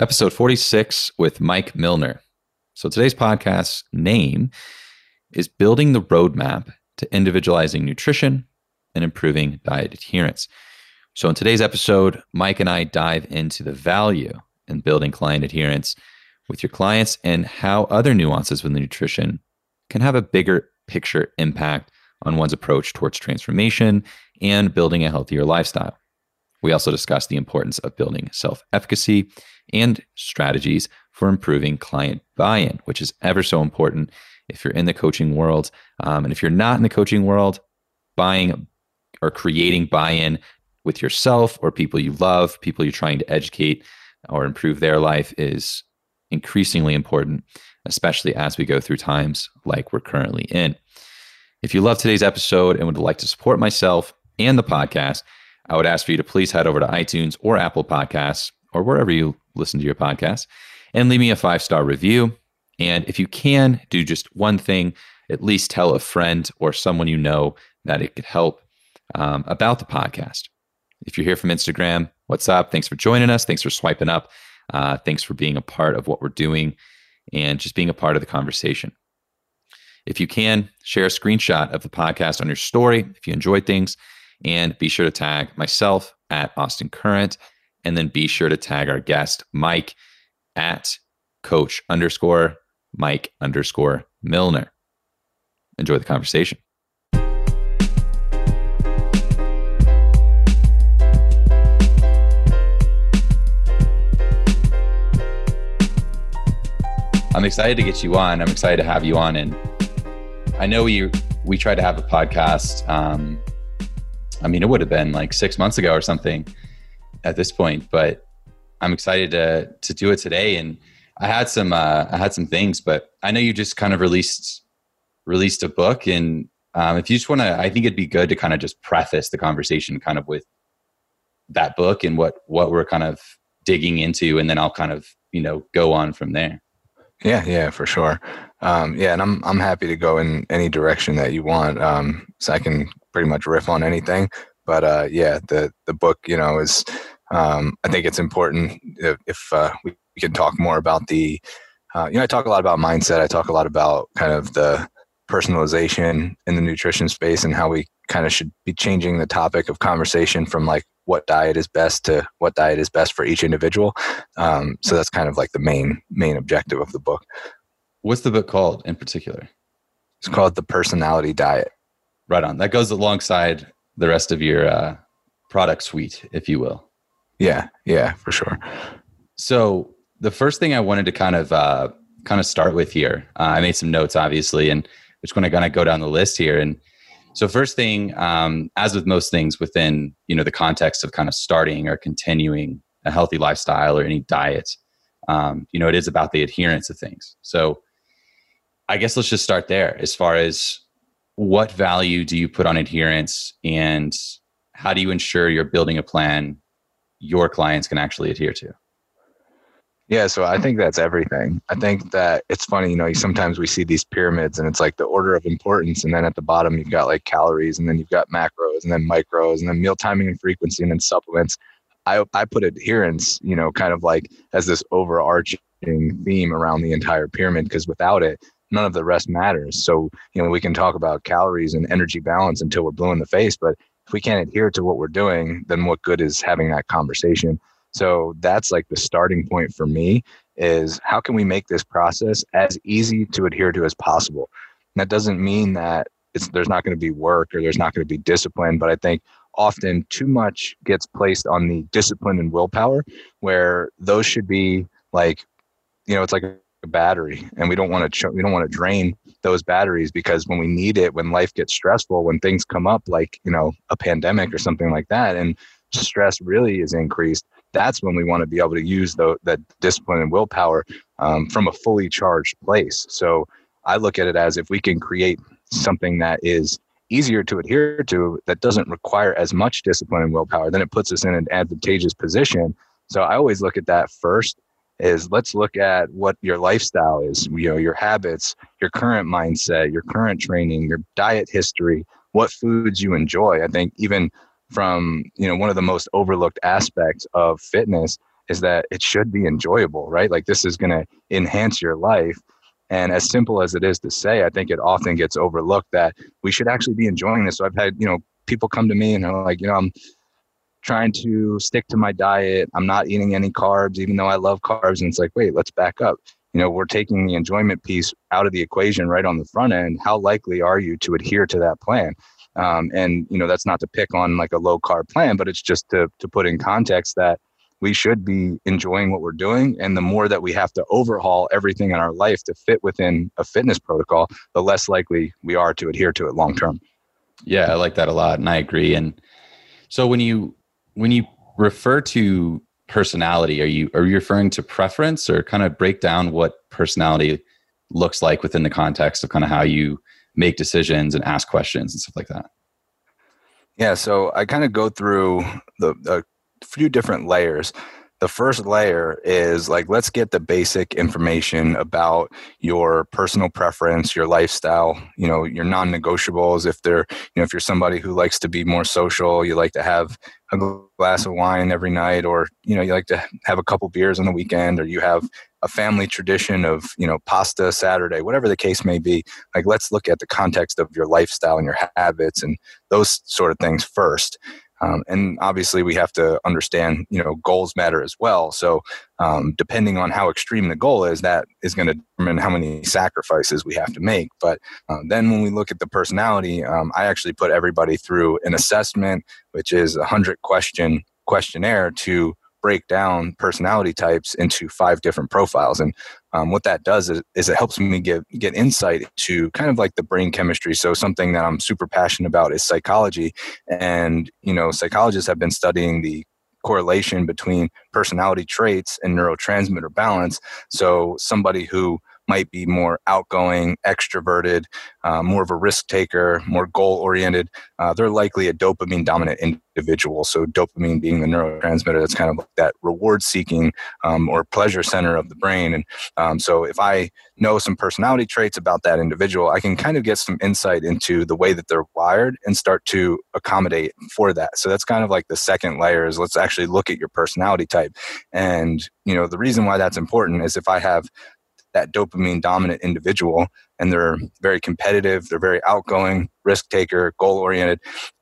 episode 46 with Mike Milner. So today's podcast name is Building the Roadmap to Individualizing Nutrition and Improving Diet Adherence. So in today's episode, Mike and I dive into the value in building client adherence with your clients and how other nuances within nutrition can have a bigger picture impact on one's approach towards transformation and building a healthier lifestyle. We also discussed the importance of building self efficacy and strategies for improving client buy in, which is ever so important if you're in the coaching world. Um, and if you're not in the coaching world, buying or creating buy in with yourself or people you love, people you're trying to educate or improve their life is increasingly important, especially as we go through times like we're currently in. If you love today's episode and would like to support myself and the podcast, I would ask for you to please head over to iTunes or Apple Podcasts or wherever you listen to your podcast and leave me a five star review. And if you can, do just one thing, at least tell a friend or someone you know that it could help um, about the podcast. If you're here from Instagram, what's up? Thanks for joining us. Thanks for swiping up. Uh, thanks for being a part of what we're doing and just being a part of the conversation. If you can, share a screenshot of the podcast on your story if you enjoyed things. And be sure to tag myself at Austin Current. And then be sure to tag our guest, Mike, at coach underscore Mike underscore Milner. Enjoy the conversation. I'm excited to get you on. I'm excited to have you on. And I know we we tried to have a podcast um, I mean, it would have been like six months ago or something at this point, but I'm excited to to do it today. And I had some uh, I had some things, but I know you just kind of released released a book, and um, if you just want to, I think it'd be good to kind of just preface the conversation kind of with that book and what what we're kind of digging into, and then I'll kind of you know go on from there. Yeah, yeah, for sure. Um, yeah, and I'm I'm happy to go in any direction that you want. Um, so I can pretty much riff on anything. But uh, yeah, the the book, you know, is um, I think it's important if, if uh, we can talk more about the, uh, you know, I talk a lot about mindset. I talk a lot about kind of the personalization in the nutrition space and how we kind of should be changing the topic of conversation from like what diet is best to what diet is best for each individual. Um, so that's kind of like the main main objective of the book. What's the book called in particular? It's called the Personality Diet. Right on. That goes alongside the rest of your uh, product suite, if you will. Yeah, yeah, for sure. So the first thing I wanted to kind of uh, kind of start with here, uh, I made some notes, obviously, and just going to kind of go down the list here. And so first thing, um, as with most things within you know the context of kind of starting or continuing a healthy lifestyle or any diet, um, you know, it is about the adherence of things. So I guess let's just start there as far as what value do you put on adherence and how do you ensure you're building a plan your clients can actually adhere to? Yeah so i think that's everything. I think that it's funny you know sometimes we see these pyramids and it's like the order of importance and then at the bottom you've got like calories and then you've got macros and then micros and then meal timing and frequency and then supplements. I i put adherence you know kind of like as this overarching theme around the entire pyramid because without it none of the rest matters. So, you know, we can talk about calories and energy balance until we're blue in the face, but if we can't adhere to what we're doing, then what good is having that conversation? So that's like the starting point for me is how can we make this process as easy to adhere to as possible? And that doesn't mean that it's there's not going to be work or there's not going to be discipline, but I think often too much gets placed on the discipline and willpower where those should be like you know it's like battery and we don't want to ch- we don't want to drain those batteries because when we need it when life gets stressful when things come up like you know a pandemic or something like that and stress really is increased that's when we want to be able to use the, that discipline and willpower um, from a fully charged place. So i look at it as if we can create something that is easier to adhere to that doesn't require as much discipline and willpower then it puts us in an advantageous position. So i always look at that first is let's look at what your lifestyle is, you know, your habits, your current mindset, your current training, your diet history, what foods you enjoy. I think even from, you know, one of the most overlooked aspects of fitness is that it should be enjoyable, right? Like this is going to enhance your life. And as simple as it is to say, I think it often gets overlooked that we should actually be enjoying this. So I've had, you know, people come to me and are like, you know, I'm trying to stick to my diet. I'm not eating any carbs, even though I love carbs. And it's like, wait, let's back up. You know, we're taking the enjoyment piece out of the equation right on the front end. How likely are you to adhere to that plan? Um, and you know, that's not to pick on like a low carb plan, but it's just to to put in context that we should be enjoying what we're doing. And the more that we have to overhaul everything in our life to fit within a fitness protocol, the less likely we are to adhere to it long term. Yeah, I like that a lot, and I agree. And so when you when you refer to personality, are you are you referring to preference, or kind of break down what personality looks like within the context of kind of how you make decisions and ask questions and stuff like that? Yeah, so I kind of go through the, the few different layers the first layer is like let's get the basic information about your personal preference your lifestyle you know your non-negotiables if they're you know if you're somebody who likes to be more social you like to have a glass of wine every night or you know you like to have a couple beers on the weekend or you have a family tradition of you know pasta saturday whatever the case may be like let's look at the context of your lifestyle and your habits and those sort of things first um, and obviously, we have to understand, you know, goals matter as well. So, um, depending on how extreme the goal is, that is going to determine how many sacrifices we have to make. But uh, then, when we look at the personality, um, I actually put everybody through an assessment, which is a hundred question questionnaire to break down personality types into five different profiles. And um, what that does is, is, it helps me get get insight to kind of like the brain chemistry. So something that I'm super passionate about is psychology, and you know, psychologists have been studying the correlation between personality traits and neurotransmitter balance. So somebody who might be more outgoing, extroverted, uh, more of a risk taker, more goal oriented, uh, they're likely a dopamine dominant individual. So, dopamine being the neurotransmitter that's kind of that reward seeking um, or pleasure center of the brain. And um, so, if I know some personality traits about that individual, I can kind of get some insight into the way that they're wired and start to accommodate for that. So, that's kind of like the second layer is let's actually look at your personality type. And, you know, the reason why that's important is if I have that dopamine dominant individual and they're very competitive they're very outgoing risk taker goal oriented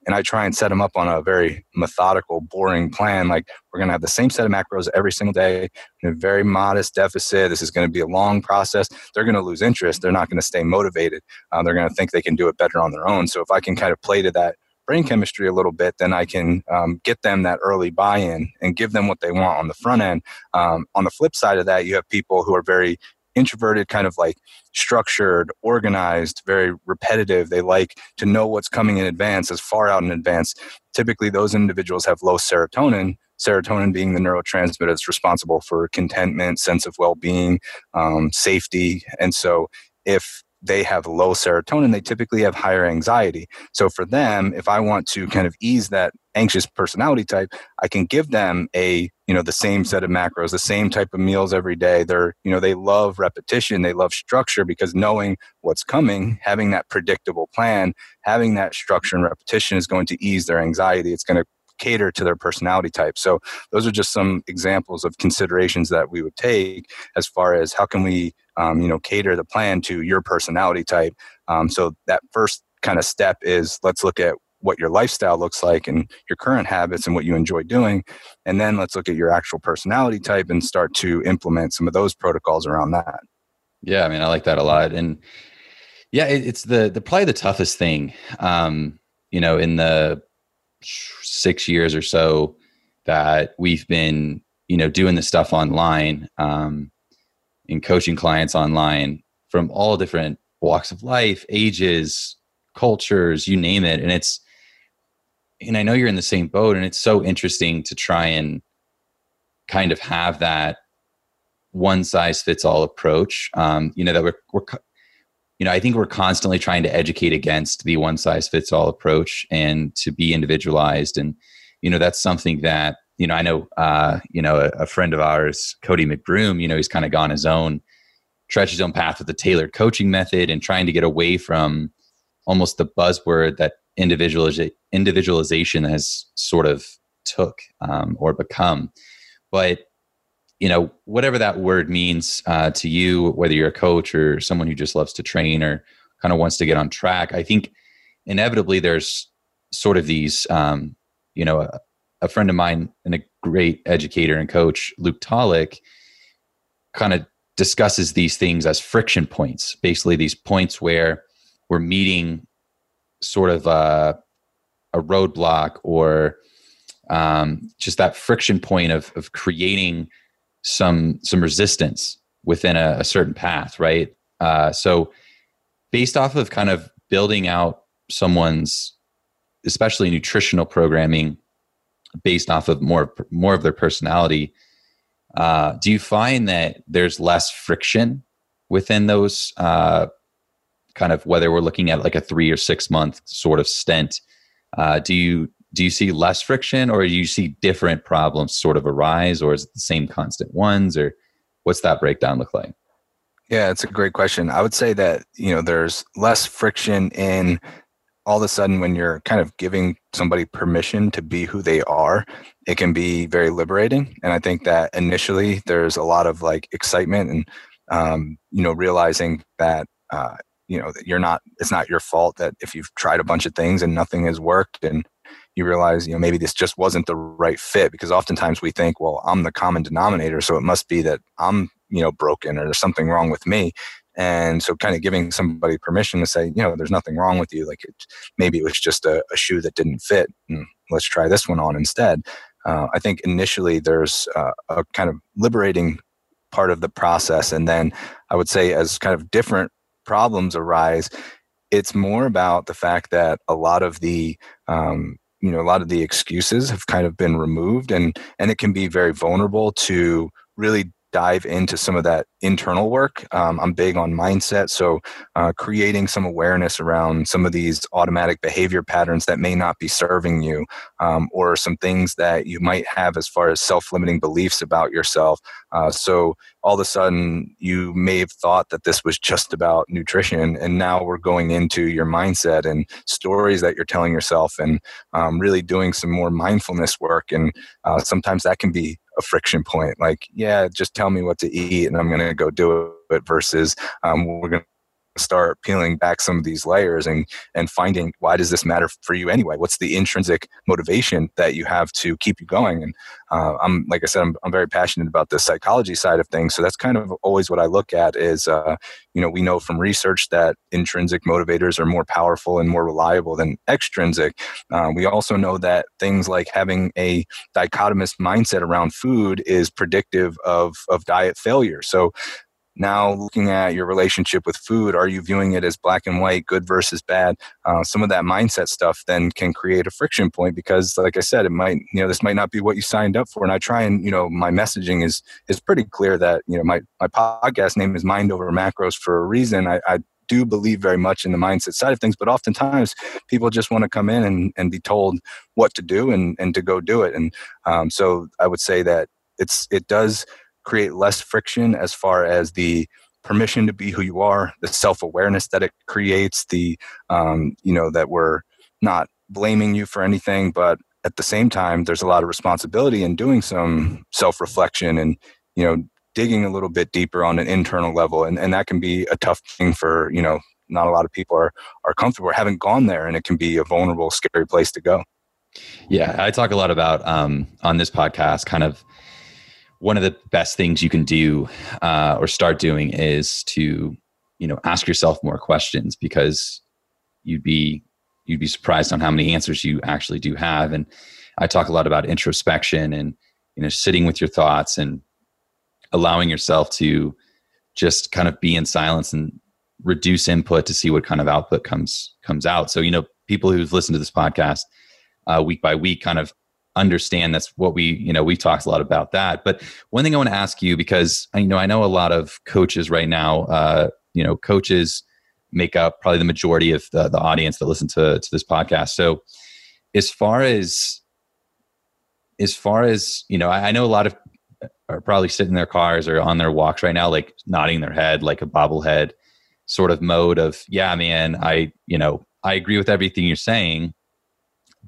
and i try and set them up on a very methodical boring plan like we're going to have the same set of macros every single day in a very modest deficit this is going to be a long process they're going to lose interest they're not going to stay motivated uh, they're going to think they can do it better on their own so if i can kind of play to that brain chemistry a little bit, then I can um, get them that early buy in and give them what they want on the front end. Um, on the flip side of that, you have people who are very introverted, kind of like structured, organized, very repetitive. They like to know what's coming in advance, as far out in advance. Typically, those individuals have low serotonin. Serotonin being the neurotransmitter that's responsible for contentment, sense of well being, um, safety. And so, if they have low serotonin, they typically have higher anxiety. So for them, if I want to kind of ease that anxious personality type, I can give them a, you know, the same set of macros, the same type of meals every day. They're, you know, they love repetition, they love structure because knowing what's coming, having that predictable plan, having that structure and repetition is going to ease their anxiety. It's going to cater to their personality type. So those are just some examples of considerations that we would take as far as how can we, um, you know, cater the plan to your personality type. Um, so that first kind of step is let's look at what your lifestyle looks like and your current habits and what you enjoy doing and then let's look at your actual personality type and start to implement some of those protocols around that. Yeah i mean i like that a lot and yeah it, it's the the probably the toughest thing um you know in the six years or so that we've been you know doing this stuff online um, and coaching clients online from all different walks of life ages cultures you name it and it's and i know you're in the same boat and it's so interesting to try and kind of have that one size fits all approach um, you know that we're, we're you know, I think we're constantly trying to educate against the one size fits all approach and to be individualized. And, you know, that's something that, you know, I know, uh, you know, a, a friend of ours, Cody McBroom, you know, he's kind of gone his own, trudged his own path with the tailored coaching method and trying to get away from almost the buzzword that individualiz- individualization has sort of took um, or become. But you know, whatever that word means uh, to you, whether you're a coach or someone who just loves to train or kind of wants to get on track, I think inevitably there's sort of these, um, you know, a, a, friend of mine and a great educator and coach, Luke Tolick, kind of discusses these things as friction points, basically these points where we're meeting sort of a, a roadblock or um, just that friction point of, of creating some some resistance within a, a certain path, right? Uh, so based off of kind of building out someone's especially nutritional programming based off of more more of their personality uh, do you find that there's less friction within those uh, kind of whether we're looking at like a three or six month sort of stint uh, do you do you see less friction or do you see different problems sort of arise or is it the same constant ones or what's that breakdown look like? Yeah it's a great question. I would say that you know there's less friction in all of a sudden when you're kind of giving somebody permission to be who they are it can be very liberating. And i think that initially there's a lot of like excitement and um, you know realizing that uh, you know that you're not it's not your fault that if you've tried a bunch of things and nothing has worked and you realize you know maybe this just wasn't the right fit because oftentimes we think well i'm the common denominator so it must be that i'm you know broken or there's something wrong with me. And so kind of giving somebody permission to say you know there's nothing wrong with you like it, maybe it was just a, a, shoe that didn't fit and let's try this one on instead. Uh, i think initially there's uh, a kind of liberating part of the process and then i would say as kind of different problems arise it's more about the fact that a lot of the um, you know a lot of the excuses have kind of been removed and and it can be very vulnerable to really dive into some of that internal work. Um, I'm big on mindset, so uh, creating some awareness around some of these automatic behavior patterns that may not be serving you, um, or some things that you might have as far as self-limiting beliefs about yourself. Uh, so all of a sudden, you may have thought that this was just about nutrition, and now we're going into your mindset and stories that you're telling yourself, and um, really doing some more mindfulness work. And uh, sometimes that can be a friction point. Like, yeah, just tell me what to eat and I'm going to go do it versus um, we're to start peeling back some of these layers and and finding why does this matter for you anyway? What's the intrinsic motivation that you have to keep you going? And uh, i'm like i said I'm, I'm very passionate about the psychology side of things. So that's kind of always what i look at is uh, you know we know from research that intrinsic motivators are more powerful and more reliable than extrinsic. Uh, we also know that things like having a dichotomous mindset around food is predictive of of diet failure. So now looking at your relationship with food are you viewing it as black and white good versus bad? Uh, some of that mindset stuff then can create a friction point because like i said it might you know this might not be what you signed up for. And i try and you know my messaging is is pretty clear that you know my my podcast name is mind over macros for a reason. I, I do believe very much in the mindset side of things, but oftentimes people just want to come in and, and be told what to do and, and to go do it. And um, so I would say that it's it does create less friction as far as the permission to be who you are, the self awareness that it creates, the um, you know that we're not blaming you for anything, but at the same time, there's a lot of responsibility in doing some self reflection and you know digging a little bit deeper on an internal level, and and that can be a tough thing for you know not a lot of people are are comfortable or haven't gone there, and it can be a vulnerable, scary place to go. Yeah, I talk a lot about um, on this podcast, kind of one of the best things you can do uh, or start doing is to you know ask yourself more questions because you'd be you'd be surprised on how many answers you actually do have. And i talk a lot about introspection and you know sitting with your thoughts and allowing yourself to just kind of be in silence and reduce input to see what kind of output comes comes out. So you know people who've listened to this podcast uh, week by week kind of understand that's what we you know we talked a lot about that. But one thing i want to ask you because i you know i know a lot of coaches right now uh you know coaches make up probably the majority of the, the audience that listen to to this podcast. So as far as as far as you know I, I know a lot of are probably sitting in their cars or on their walks right now like nodding their head like a bobblehead sort of mode of yeah man i you know i agree with everything you're saying.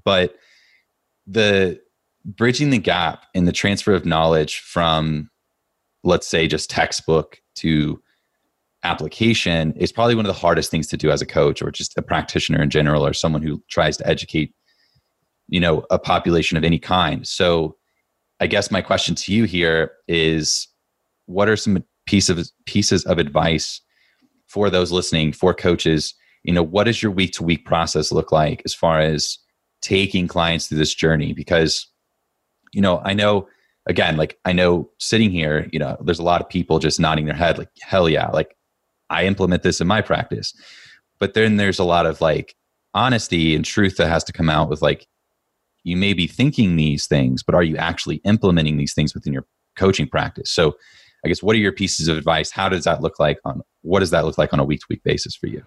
But the bridging the gap in the transfer of knowledge from let's say just textbook to application is probably one of the hardest things to do as a coach or just a practitioner in general or someone who tries to educate you know a population of any kind. So i guess my question to you here is what are some pieces of pieces of advice for those listening for coaches? You know what does your week to week process look like as far as taking clients through this journey because you know i know again like i know sitting here you know there's a lot of people just nodding their head like hell yeah like I implement this in my practice. But then there's a lot of like honesty and truth that has to come out with like, you may be thinking these things, but are you actually implementing these things within your coaching practice? So, I guess what are your pieces of advice? How does that look like on what does that look like on a week to week basis for you?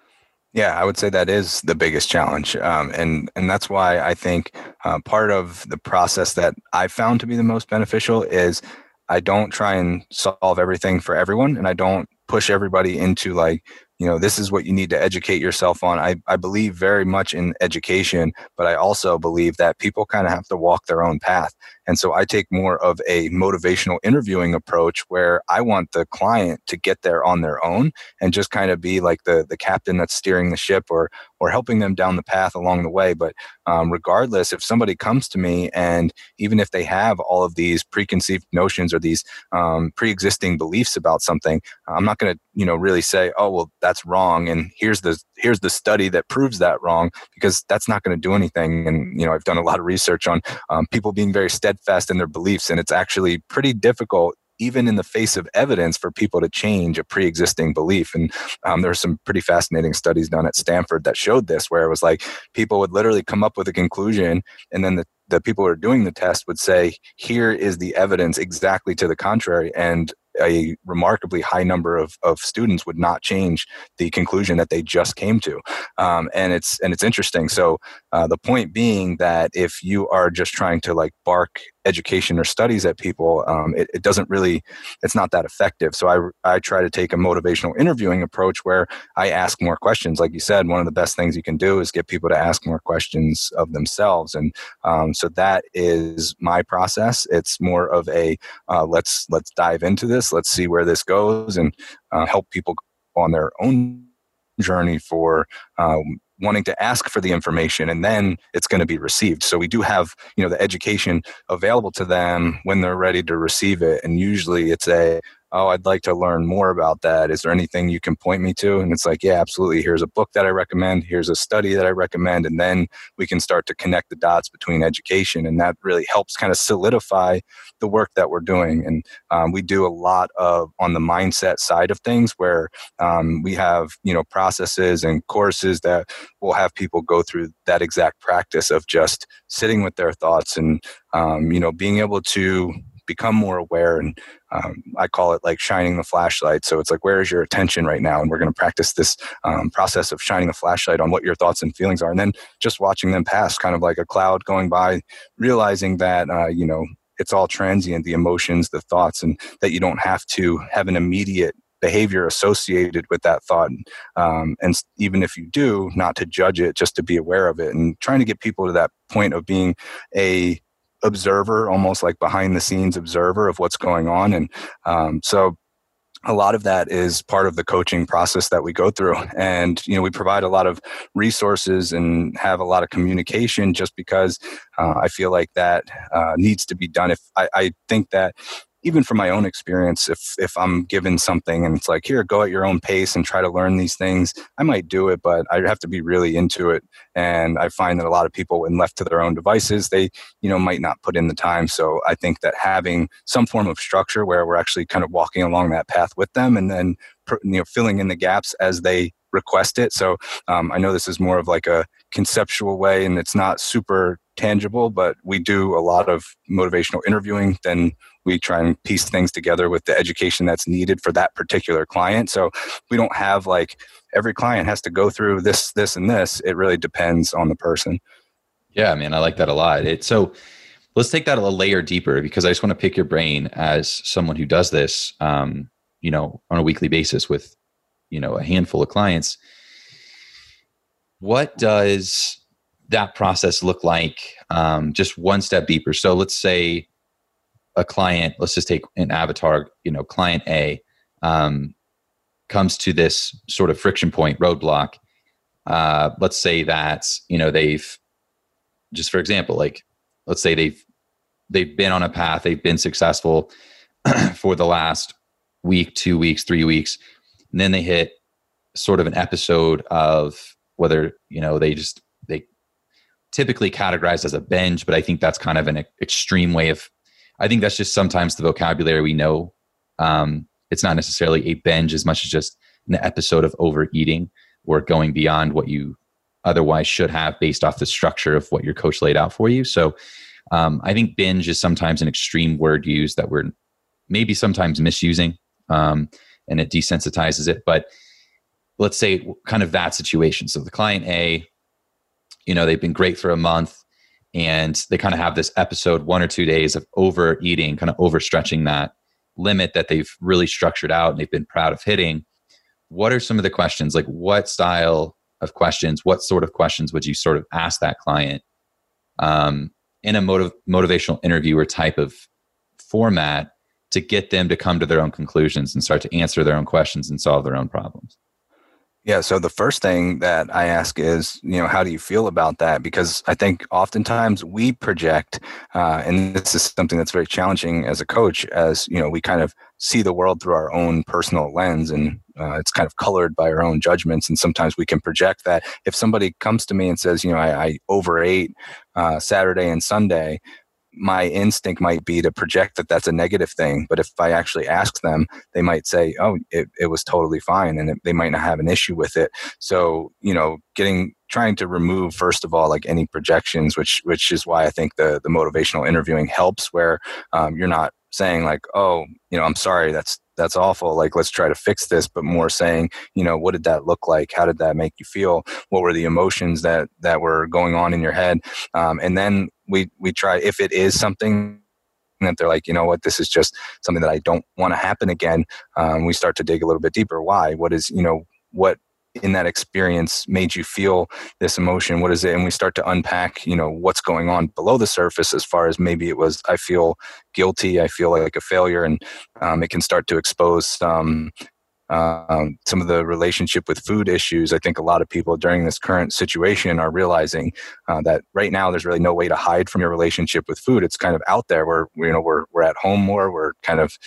Yeah, I would say that is the biggest challenge, um, and and that's why I think uh, part of the process that I found to be the most beneficial is I don't try and solve everything for everyone, and I don't push everybody into like you know this is what you need to educate yourself on. I, I believe very much in education but i also believe that people kind of have to walk their own path and so i take more of a motivational interviewing approach where i want the client to get there on their own and just kind of be like the the captain that's steering the ship or or helping them down the path along the way. But um, regardless if somebody comes to me and even if they have all of these preconceived notions or these um, pre-existing beliefs about something i'm not going to you know really say oh well that's wrong and here's the here's the study that proves that wrong because that's not going to do anything and you know i've done a lot of research on um, people being very steadfast in their beliefs and it's actually pretty difficult even in the face of evidence for people to change a pre-existing belief and um, there are some pretty fascinating studies done at stanford that showed this where it was like people would literally come up with a conclusion and then the the people who are doing the test would say, here is the evidence exactly to the contrary. And a remarkably high number of, of students would not change the conclusion that they just came to. Um, and it's and it's interesting. So uh, the point being that if you are just trying to like bark education or studies at people um, it, it, doesn't really it's not that effective. So I, I try to take a motivational interviewing approach where i ask more questions. Like you said one of the best things you can do is get people to ask more questions of themselves. And um, so that is my process. It's more of a uh, let's let's dive into this. Let's see where this goes and uh, help people on their own journey for um, wanting to ask for the information and then it's going to be received. So we do have you know the education available to them when they're ready to receive it and usually it's a oh, I'd like to learn more about that. Is there anything you can point me to? And it's like, yeah, absolutely. Here's a book that I recommend. Here's a study that I recommend. And then we can start to connect the dots between education. And that really helps kind of solidify the work that we're doing. And um, we do a lot of on the mindset side of things where um, we have, you know, processes and courses that will have people go through that exact practice of just sitting with their thoughts and, um, you know, being able to become more aware and um, i call it like shining the flashlight. So it's like where is your attention right now? And we're going to practice this um, process of shining a flashlight on what your thoughts and feelings are. And then just watching them pass kind of like a cloud going by realizing that uh, you know it's all transient the emotions the thoughts and that you don't have to have an immediate behavior associated with that thought. Um, and even if you do not to judge it just to be aware of it and trying to get people to that point of being a observer, almost like behind the scenes observer of what's going on. And um, so a lot of that is part of the coaching process that we go through and you know we provide a lot of resources and have a lot of communication just because uh, i feel like that uh, needs to be done if I, I think that even from my own experience, if if I'm given something and it's like, here, go at your own pace and try to learn these things, I might do it, but I have to be really into it. And I find that a lot of people, when left to their own devices, they you know might not put in the time. So I think that having some form of structure where we're actually kind of walking along that path with them, and then you know filling in the gaps as they request it. So um, I know this is more of like a conceptual way, and it's not super tangible, but we do a lot of motivational interviewing. Then we try and piece things together with the education that's needed for that particular client. So we don't have like every client has to go through this, this, and this. It really depends on the person. Yeah, man, I like that a lot. It so let's take that a layer deeper because I just want to pick your brain as someone who does this, um, you know, on a weekly basis with, you know, a handful of clients. What does that process look like? Um, just one step deeper. So let's say a client, let's just take an avatar, you know, client A um, comes to this sort of friction point roadblock. Uh, let's say that you know they've just for example, like let's say they've they've been on a path, they've been successful for the last week, two weeks, three weeks, and then they hit sort of an episode of whether you know they just they typically categorized as a binge, but I think that's kind of an extreme way of. I think that's just sometimes the vocabulary we know. Um, it's not necessarily a binge as much as just an episode of overeating or going beyond what you otherwise should have based off the structure of what your coach laid out for you. So um, I think binge is sometimes an extreme word used that we're maybe sometimes misusing um, and it desensitizes it. But let's say kind of that situation. So the client A you know they've been great for a month and they kind of have this episode one or two days of overeating kind of overstretching that limit that they've really structured out and they've been proud of hitting. What are some of the questions? Like what style of questions what sort of questions would you sort of ask that client um, in a motiv- motivational interviewer type of format to get them to come to their own conclusions and start to answer their own questions and solve their own problems yeah. So the first thing that I ask is, you know, how do you feel about that? Because I think oftentimes we project, uh, and this is something that's very challenging as a coach, as, you know, we kind of see the world through our own personal lens and uh, it's kind of colored by our own judgments. And sometimes we can project that. If somebody comes to me and says, you know, I, I overate uh, Saturday and Sunday, my instinct might be to project that that's a negative thing. But if I actually ask them, they might say, oh, it, it was totally fine. And it, they might not have an issue with it. So, you know, getting, trying to remove, first of all, like any projections, which, which is why I think the, the motivational interviewing helps where um, you're not saying like, oh, you know, I'm sorry, that's, that's awful. Like, let's try to fix this, but more saying, you know, what did that look like? How did that make you feel? What were the emotions that, that were going on in your head? Um, and then we we try if it is something that they're like, you know what, this is just something that I don't want to happen again. Um, we start to dig a little bit deeper. Why? What is you know what in that experience made you feel this emotion what is it and we start to unpack you know what's going on below the surface as far as maybe it was i feel guilty i feel like a failure and um, it can start to expose some um, some of the relationship with food issues. I think a lot of people during this current situation are realizing uh, that right now there's really no way to hide from your relationship with food. It's kind of out there. We're you know we're we're at home more. We're kind of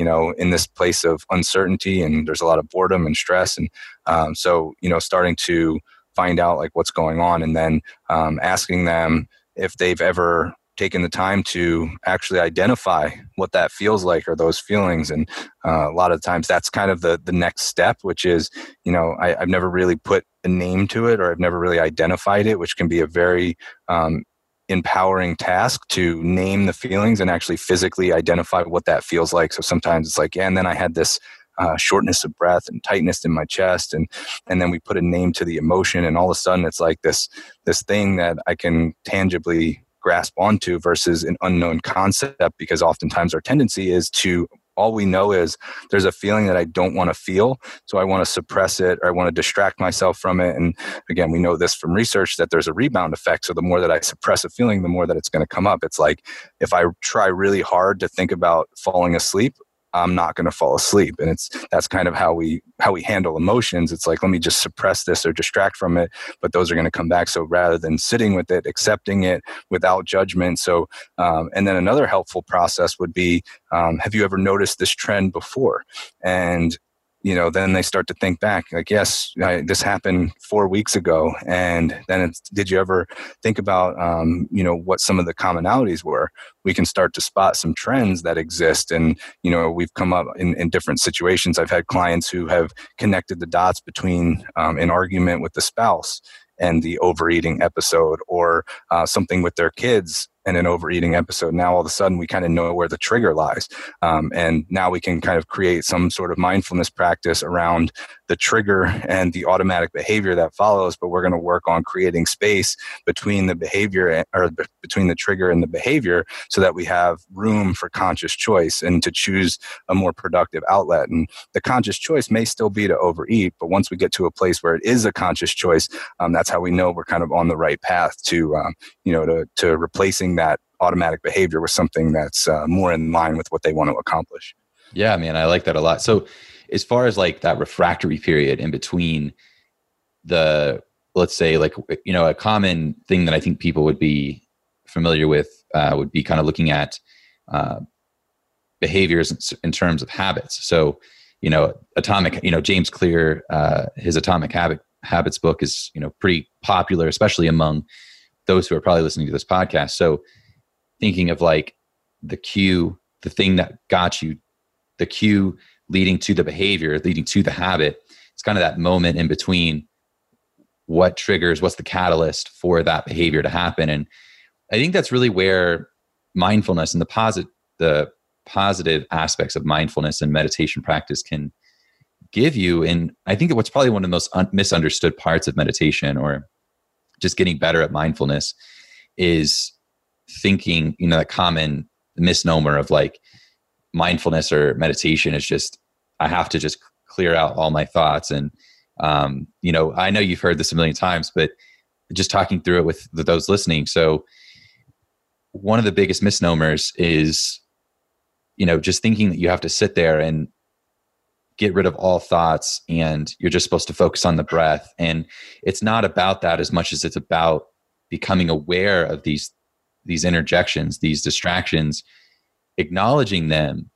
you know in this place of uncertainty and there's a lot of boredom and stress and um, so you know starting to find out like what's going on and then um, asking them if they've ever taken the time to actually identify what that feels like or those feelings. And uh, a lot of times that's kind of the the next step which is you know I, have never really put a name to it or i've never really identified it which can be a very um, empowering task to name the feelings and actually physically identify what that feels like. So sometimes it's like yeah and then i had this uh, shortness of breath and tightness in my chest and and then we put a name to the emotion and all of a sudden it's like this this thing that i can tangibly grasp onto versus an unknown concept because oftentimes our tendency is to all we know is there's a feeling that I don't want to feel. So I want to suppress it or I want to distract myself from it. And again, we know this from research that there's a rebound effect. So the more that I suppress a feeling, the more that it's going to come up. It's like if I try really hard to think about falling asleep, I'm not going to fall asleep. And it's that's kind of how we how we handle emotions. It's like let me just suppress this or distract from it, but those are going to come back. So rather than sitting with it, accepting it without judgment. So um, and then another helpful process would be, um, have you ever noticed this trend before? And you know, then they start to think back, like, yes, I, this happened four weeks ago, and then it's, did you ever think about, um, you know, what some of the commonalities were? We can start to spot some trends that exist, and you know, we've come up in, in different situations. I've had clients who have connected the dots between um, an argument with the spouse and the overeating episode, or uh, something with their kids and an overeating episode. Now all of a sudden we kind of know where the trigger lies, um, and now we can kind of create some sort of mindfulness practice around the trigger and the automatic behavior that follows, but we're going to work on creating space between the behavior or between the trigger and the behavior so that we have room for conscious choice and to choose a more productive outlet. And the conscious choice may still be to overeat, but once we get to a place where it is a conscious choice, um, that's how we know we're kind of on the right path to, um, you know, to, to replacing that automatic behavior with something that's uh, more in line with what they want to accomplish. Yeah, man, I like that a lot. So, as far as like that refractory period in between the, let's say, like, you know, a common thing that I think people would be familiar with uh, would be kind of looking at uh, behaviors in terms of habits. So, you know, atomic, you know, James Clear, uh, his Atomic Habit Habits book is, you know, pretty popular, especially among those who are probably listening to this podcast. So, thinking of like the cue, the thing that got you, the cue leading to the behavior, leading to the habit. It's kind of that moment in between what triggers, what's the catalyst for that behavior to happen. And I think that's really where mindfulness and the positive the positive aspects of mindfulness and meditation practice can give you. And I think what's probably one of the most un- misunderstood parts of meditation or just getting better at mindfulness is thinking, you know, that common misnomer of like mindfulness or meditation is just, I have to just clear out all my thoughts. And, um, you know, I know you've heard this a million times, but just talking through it with those listening. So, one of the biggest misnomers is, you know, just thinking that you have to sit there and get rid of all thoughts and you're just supposed to focus on the breath. And it's not about that as much as it's about becoming aware of these these interjections, these distractions, acknowledging them,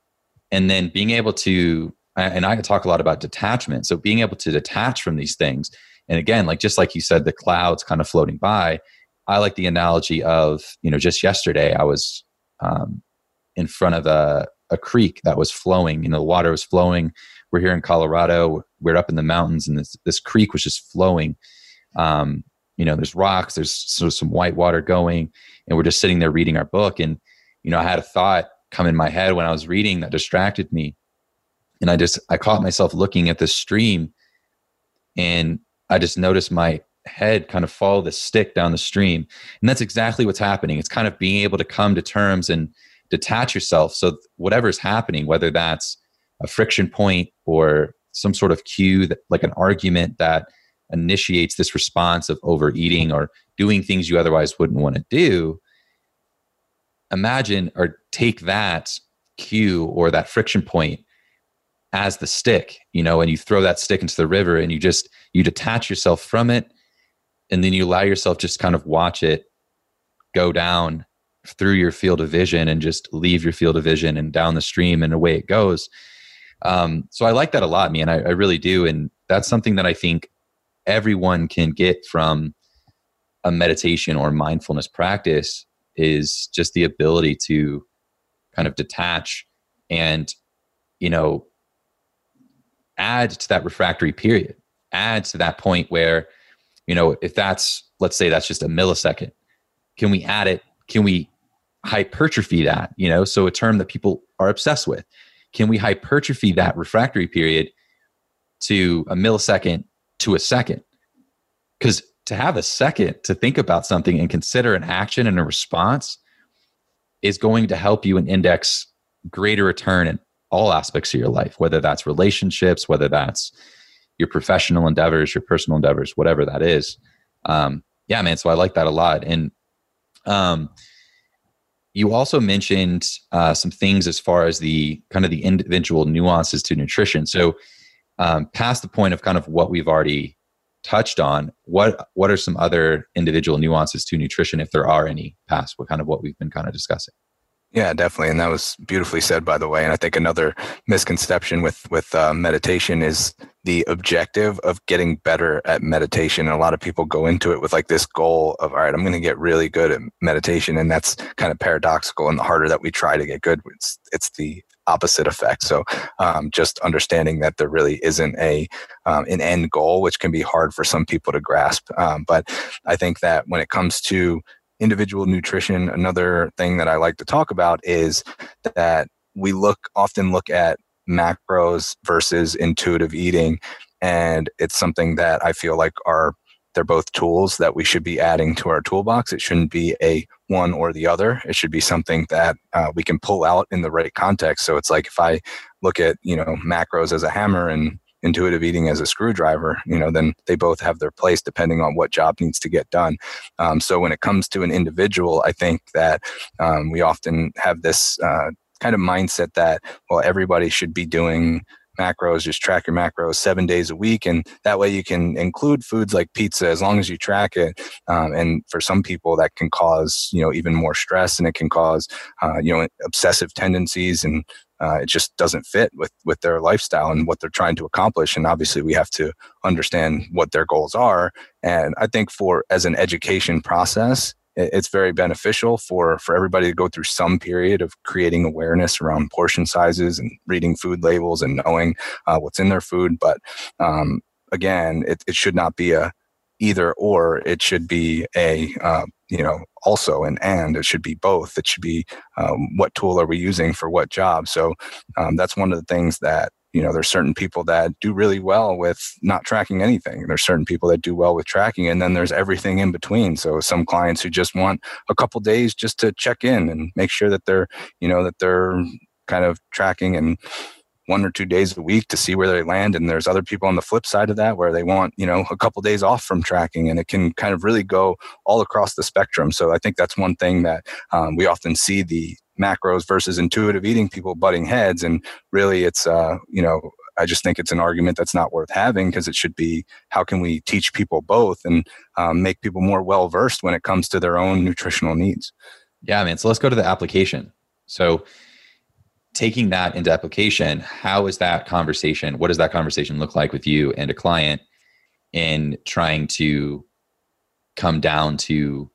and then being able to, and I talk a lot about detachment. So being able to detach from these things. And again, like just like you said, the clouds kind of floating by. I like the analogy of, you know, just yesterday I was um, in front of a, a creek that was flowing. You know, the water was flowing. We're here in Colorado. We're up in the mountains, and this this creek was just flowing. Um, you know, there's rocks. There's sort of some white water going, and we're just sitting there reading our book and you know i had a thought come in my head when i was reading that distracted me. And i just i caught myself looking at the stream and i just noticed my head kind of follow the stick down the stream. And that's exactly what's happening. It's kind of being able to come to terms and detach yourself. So whatever's happening whether that's a friction point or some sort of cue that like an argument that initiates this response of overeating or doing things you otherwise wouldn't want to do imagine or take that cue or that friction point as the stick you know and you throw that stick into the river and you just you detach yourself from it and then you allow yourself just kind of watch it go down through your field of vision and just leave your field of vision and down the stream and away it goes. Um, so i like that a lot man. I, I really do. And that's something that i think everyone can get from a meditation or mindfulness practice is just the ability to kind of detach and you know add to that refractory period. Add to that point where you know if that's let's say that's just a millisecond can we add it? Can we hypertrophy that you know? So a term that people are obsessed with. Can we hypertrophy that refractory period to a millisecond to a second? Because to have a second to think about something and consider an action and a response is going to help you and index greater return in all aspects of your life, whether that's relationships, whether that's your professional endeavors, your personal endeavors, whatever that is. Um, yeah, man. So I like that a lot. And um, you also mentioned uh, some things as far as the kind of the individual nuances to nutrition. So um, past the point of kind of what we've already touched on what what are some other individual nuances to nutrition if there are any past what kind of what we've been kind of discussing. Yeah definitely and that was beautifully said by the way and i think another misconception with with uh, meditation is the objective of getting better at meditation and a lot of people go into it with like this goal of all right i'm going to get really good at meditation and that's kind of paradoxical and the harder that we try to get good it's it's the opposite effect. So um, just understanding that there really isn't a um, an end goal, which can be hard for some people to grasp. Um, but I think that when it comes to individual nutrition, another thing that I like to talk about is that we look often look at macros versus intuitive eating and it's something that I feel like are they're both tools that we should be adding to our toolbox. It shouldn't be a one or the other. It should be something that uh, we can pull out in the right context. So it's like if I look at you know macros as a hammer and intuitive eating as a screwdriver, you know, then they both have their place depending on what job needs to get done. Um, so when it comes to an individual, I think that um, we often have this uh, kind of mindset that well everybody should be doing macros, just track your macros seven days a week. And that way you can include foods like pizza as long as you track it. Um, and for some people, that can cause, you know, even more stress and it can cause, uh, you know, obsessive tendencies and uh, it just doesn't fit with with their lifestyle and what they're trying to accomplish and obviously we have to understand what their goals are and i think for as an education process it's very beneficial for for everybody to go through some period of creating awareness around portion sizes and reading food labels and knowing uh, what's in their food but um, again it, it should not be a either or it should be a uh, you know also an and it should be both it should be um, what tool are we using for what job? So um, that's one of the things that you know there's certain people that do really well with not tracking anything. There's certain people that do well with tracking and then there's everything in between. So some clients who just want a couple days just to check in and make sure that they're you know that they're kind of tracking and one or two days a week to see where they land. And there's other people on the flip side of that where they want you know a couple days off from tracking and it can kind of really go all across the spectrum. So i think that's one thing that um, we often see the macros versus intuitive eating people butting heads. And really it's uh you know i just think it's an argument that's not worth having because it should be how can we teach people both and um, make people more well versed when it comes to their own nutritional needs? Yeah man. So let's go to the application. So taking that into application how is that conversation what does that conversation look like with you and a client in trying to come down to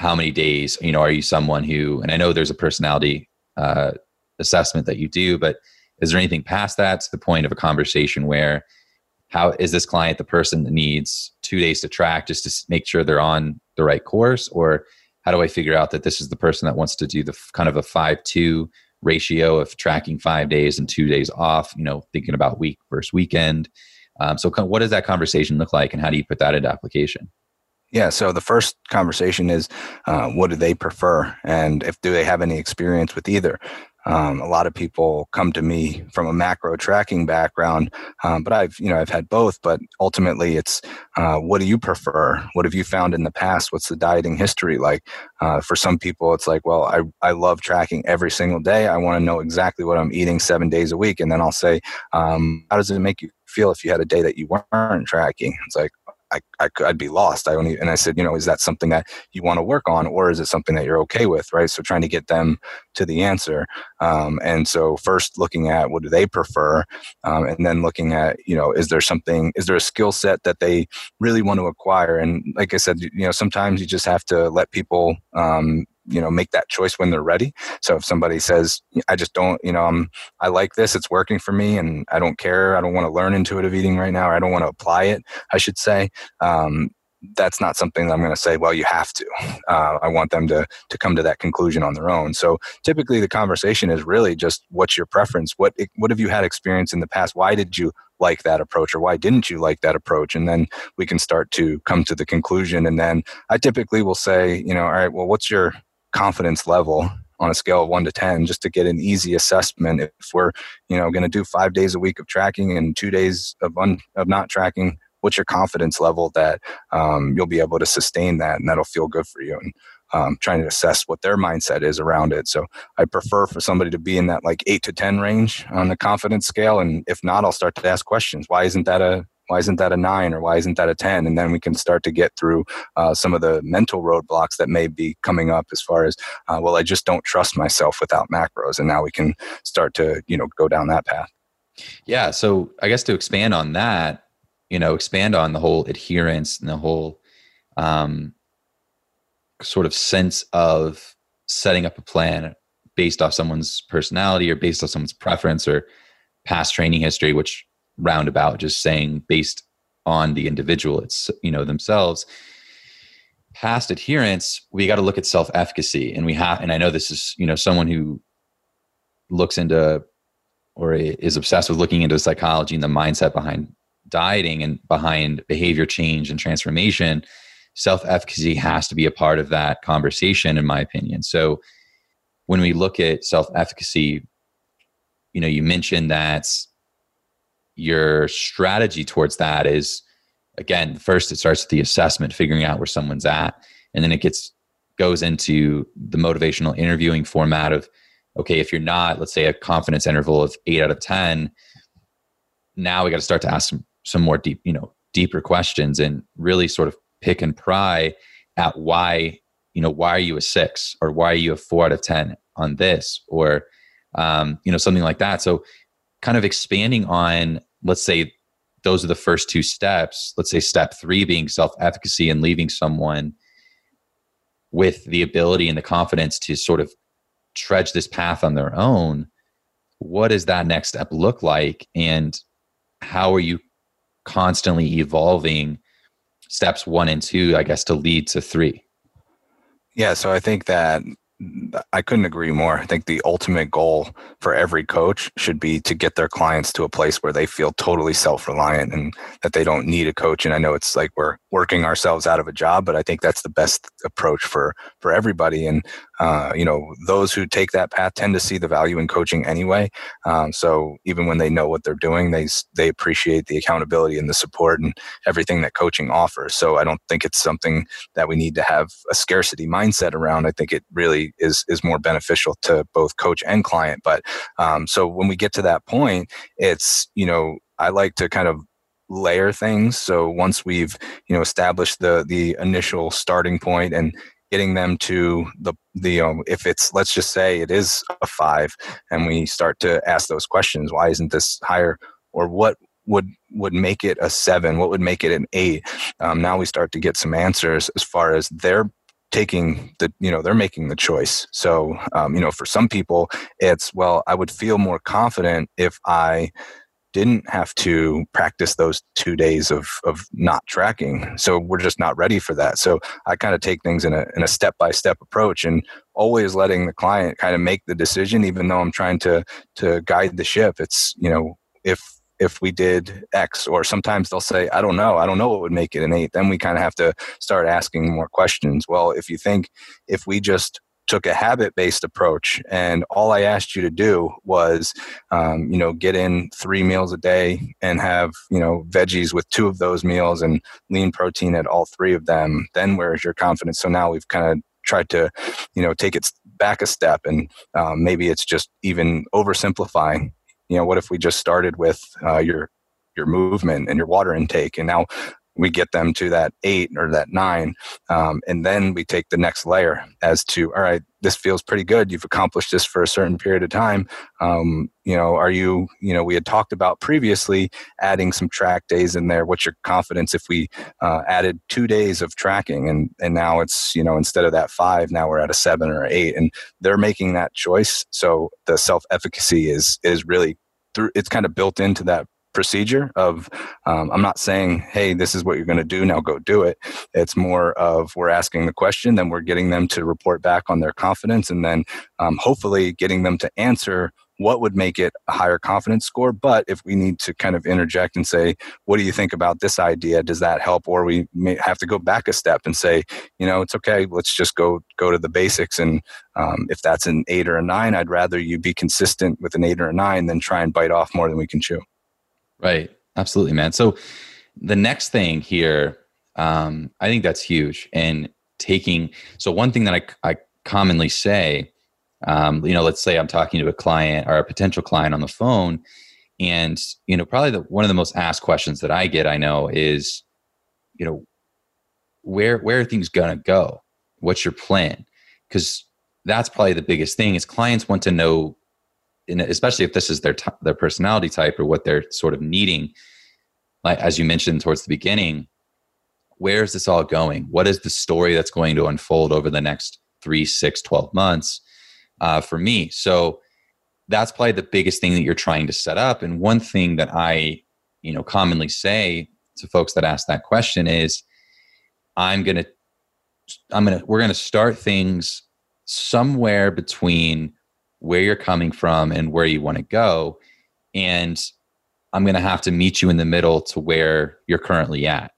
how many days you know are you someone who and i know there's a personality uh, assessment that you do but is there anything past that to the point of a conversation where how is this client the person that needs two days to track just to make sure they're on the right course? Or how do i figure out that this is the person that wants to do the kind of a five two ratio of tracking five days and two days off you know thinking about week versus weekend? Um, so what does that conversation look like and how do you put that into application yeah. So the first conversation is, uh, what do they prefer, and if do they have any experience with either? Um, a lot of people come to me from a macro tracking background, um, but I've you know I've had both. But ultimately, it's uh, what do you prefer? What have you found in the past? What's the dieting history like? Uh, for some people, it's like, well, I I love tracking every single day. I want to know exactly what I'm eating seven days a week, and then I'll say, um, how does it make you feel if you had a day that you weren't tracking? It's like, I, I would be lost. I only, and I said, you know, is that something that you want to work on, or is it something that you're okay with, right? So trying to get them to the answer. Um, and so first looking at what do they prefer, um, and then looking at, you know, is there something, is there a skill set that they really want to acquire? And like I said, you know, sometimes you just have to let people um, you know make that choice when they're ready so if somebody says i just don't you know i'm i like this it's working for me and i don't care i don't want to learn intuitive eating right now or i don't want to apply it i should say um, that's not something that I'm going to say, well, you have to. Uh, I want them to to come to that conclusion on their own. So typically, the conversation is really just what's your preference? What what have you had experience in the past? Why did you like that approach, or why didn't you like that approach? And then we can start to come to the conclusion. And then I typically will say, you know, all right, well, what's your confidence level on a scale of one to 10 just to get an easy assessment if we're you know going to do five days a week of tracking and two days of, un, of not tracking what's your confidence level that um, you'll be able to sustain that and that'll feel good for you? And um, trying to assess what their mindset is around it. So i prefer for somebody to be in that like 8 to 10 range on the confidence scale. And if not i'll start to ask questions. Why isn't that a why isn't that a nine or why isn't that a 10 and then we can start to get through uh, some of the mental roadblocks that may be coming up as far as uh, well i just don't trust myself without macros and now we can start to you know go down that path. Yeah so i guess to expand on that you know expand on the whole adherence and the whole um, sort of sense of setting up a plan based off someone's personality or based off someone's preference or past training history which roundabout just saying based on the individual it's you know themselves past adherence we got to look at self-efficacy and we have and i know this is you know someone who looks into or is obsessed with looking into psychology and the mindset behind dieting and behind behavior change and transformation, self efficacy has to be a part of that conversation, in my opinion. So when we look at self efficacy, you know, you mentioned that your strategy towards that is again, first it starts with the assessment, figuring out where someone's at, and then it gets goes into the motivational interviewing format of okay, if you're not, let's say a confidence interval of eight out of ten, now we got to start to ask some some more deep, you know, deeper questions and really sort of pick and pry at why, you know, why are you a six or why are you a four out of ten on this or um, you know, something like that. So kind of expanding on, let's say those are the first two steps. Let's say step three being self efficacy and leaving someone with the ability and the confidence to sort of trudge this path on their own. What does that next step look like? And how are you constantly evolving steps one and two, I guess, to lead to three? Yeah, so I think that I couldn't agree more. I think the ultimate goal for every coach should be to get their clients to a place where they feel totally self reliant and that they don't need a coach. And I know it's like we're working ourselves out of a job, but I think that's the best approach for for everybody. And uh, you know, those who take that path tend to see the value in coaching anyway. Um, so even when they know what they're doing, they they appreciate the accountability and the support and everything that coaching offers. So I don't think it's something that we need to have a scarcity mindset around. I think it really is is more beneficial to both coach and client. But um, so when we get to that point, it's you know I like to kind of layer things. So once we've you know established the the initial starting point and getting them to the the um, if it's let's just say it is a five and we start to ask those questions why isn't this higher? Or what would would make it a seven? What would make it an eight? Um, now we start to get some answers as far as their taking the you know they're making the choice. So um, you know for some people it's well i would feel more confident if i didn't have to practice those two days of of not tracking so we're just not ready for that so i kind of take things in a in a step by step approach and always letting the client kind of make the decision even though i'm trying to to guide the ship it's you know if if we did X, or sometimes they'll say, I don't know, I don't know what would make it an eight. Then we kind of have to start asking more questions. Well, if you think if we just took a habit based approach and all i asked you to do was um, you know get in three meals a day and have you know veggies with two of those meals and lean protein at all three of them. Then where's your confidence? So now we've kind of tried to you know take it back a step and um, maybe it's just even oversimplifying you know what if we just started with uh, your your movement and your water intake? And now we get them to that eight or that nine um, and then we take the next layer as to all right this feels pretty good. You've accomplished this for a certain period of time. Um, you know are you you know we had talked about previously adding some track days in there. What's your confidence if we uh, added two days of tracking and and now it's you know instead of that five now we're at a seven or eight? And they're making that choice. So the self efficacy is is really through it's kind of built into that procedure of um, i'm not saying hey this is what you're going to do now go do it. It's more of we're asking the question then we're getting them to report back on their confidence and then um, hopefully getting them to answer what would make it a higher confidence score. But if we need to kind of interject and say what do you think about this idea? Does that help? Or we may have to go back a step and say you know it's okay let's just go go to the basics. And um, if that's an eight or a nine i'd rather you be consistent with an eight or a nine than try and bite off more than we can chew Right. Absolutely, man. So the next thing here, um, I think that's huge. And taking, so one thing that I, I commonly say, um, you know, let's say I'm talking to a client or a potential client on the phone, and you know, probably the, one of the most asked questions that I get, I know, is, you know, where where are things gonna go? What's your plan? Because that's probably the biggest thing is clients want to know especially if this is their t- their personality type or what they're sort of needing like as you mentioned towards the beginning where is this all going? What is the story that's going to unfold over the next three six 12 months uh, for me? So that's probably the biggest thing that you're trying to set up. And one thing that i you know commonly say to folks that ask that question is i'm gonna i'm gonna we're gonna start things somewhere between where you're coming from and where you want to go and I'm going to have to meet you in the middle to where you're currently at.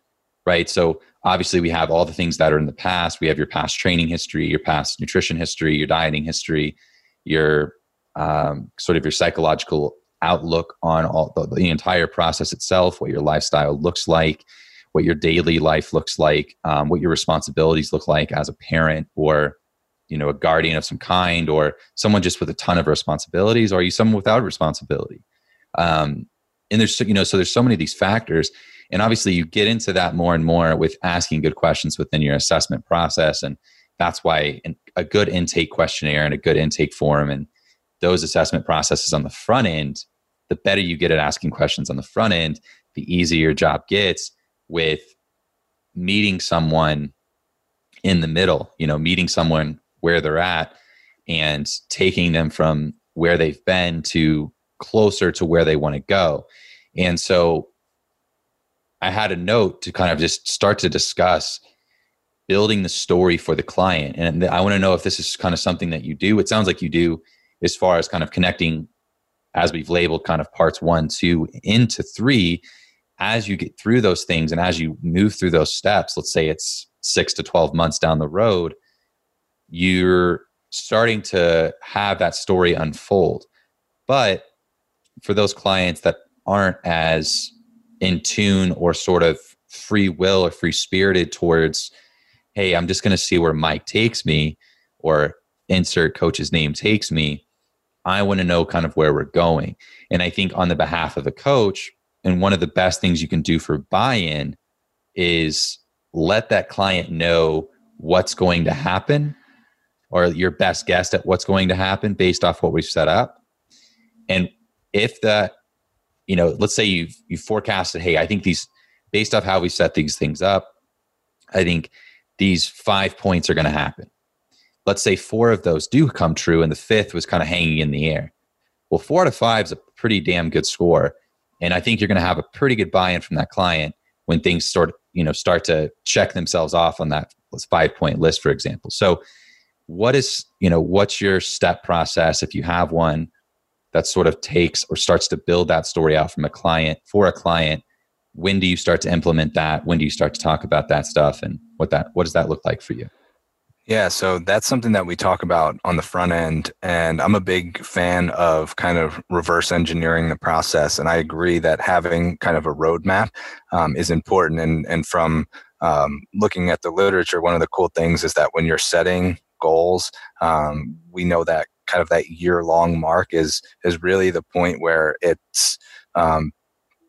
Right. So obviously we have all the things that are in the past. We have your past training history, your past nutrition history, your dieting history, your um, sort of your psychological outlook on all the, the, entire process itself, what your lifestyle looks like, what your daily life looks like, um, what your responsibilities look like as a parent or you know a guardian of some kind or someone just with a ton of responsibilities or are you someone without responsibility? Um, and there's you know so there's so many of these factors and obviously you get into that more and more with asking good questions within your assessment process and that's why a good intake questionnaire and a good intake form and those assessment processes on the front end the better you get at asking questions on the front end the easier your job gets with meeting someone in the middle you know meeting someone where they're at and taking them from where they've been to closer to where they want to go. And so I had a note to kind of just start to discuss building the story for the client. And I want to know if this is kind of something that you do. It sounds like you do as far as kind of connecting, as we've labeled kind of parts one, two into three. As you get through those things and as you move through those steps, let's say it's six to 12 months down the road, you're starting to have that story unfold. But for those clients that aren't as in tune or sort of free will or free spirited towards, hey, I'm just going to see where Mike takes me or insert coach's name takes me. I want to know kind of where we're going. And I think on the behalf of the coach, and one of the best things you can do for buy in is let that client know what's going to happen or your best guess at what's going to happen based off what we've set up. And if the, you know, let's say you've you forecasted, hey, I think these based off how we set these things up, I think these five points are going to happen. Let's say four of those do come true, and the fifth was kind of hanging in the air. Well, four of five is a pretty damn good score, and I think you're going to have a pretty good buy-in from that client when things sort of you know, start to check themselves off on that five point list, for example. So what is you know what's your step process if you have one that sort of takes or starts to build that story out from a client for a client when do you start to implement that when do you start to talk about that stuff and what that what does that look like for you yeah, so that's something that we talk about on the front end. And I'm a big fan of kind of reverse engineering the process. And I agree that having kind of a roadmap um, is important. And, and from um, looking at the literature, one of the cool things is that when you're setting goals. Um, we know that kind of that year long mark is is really the point where it's um,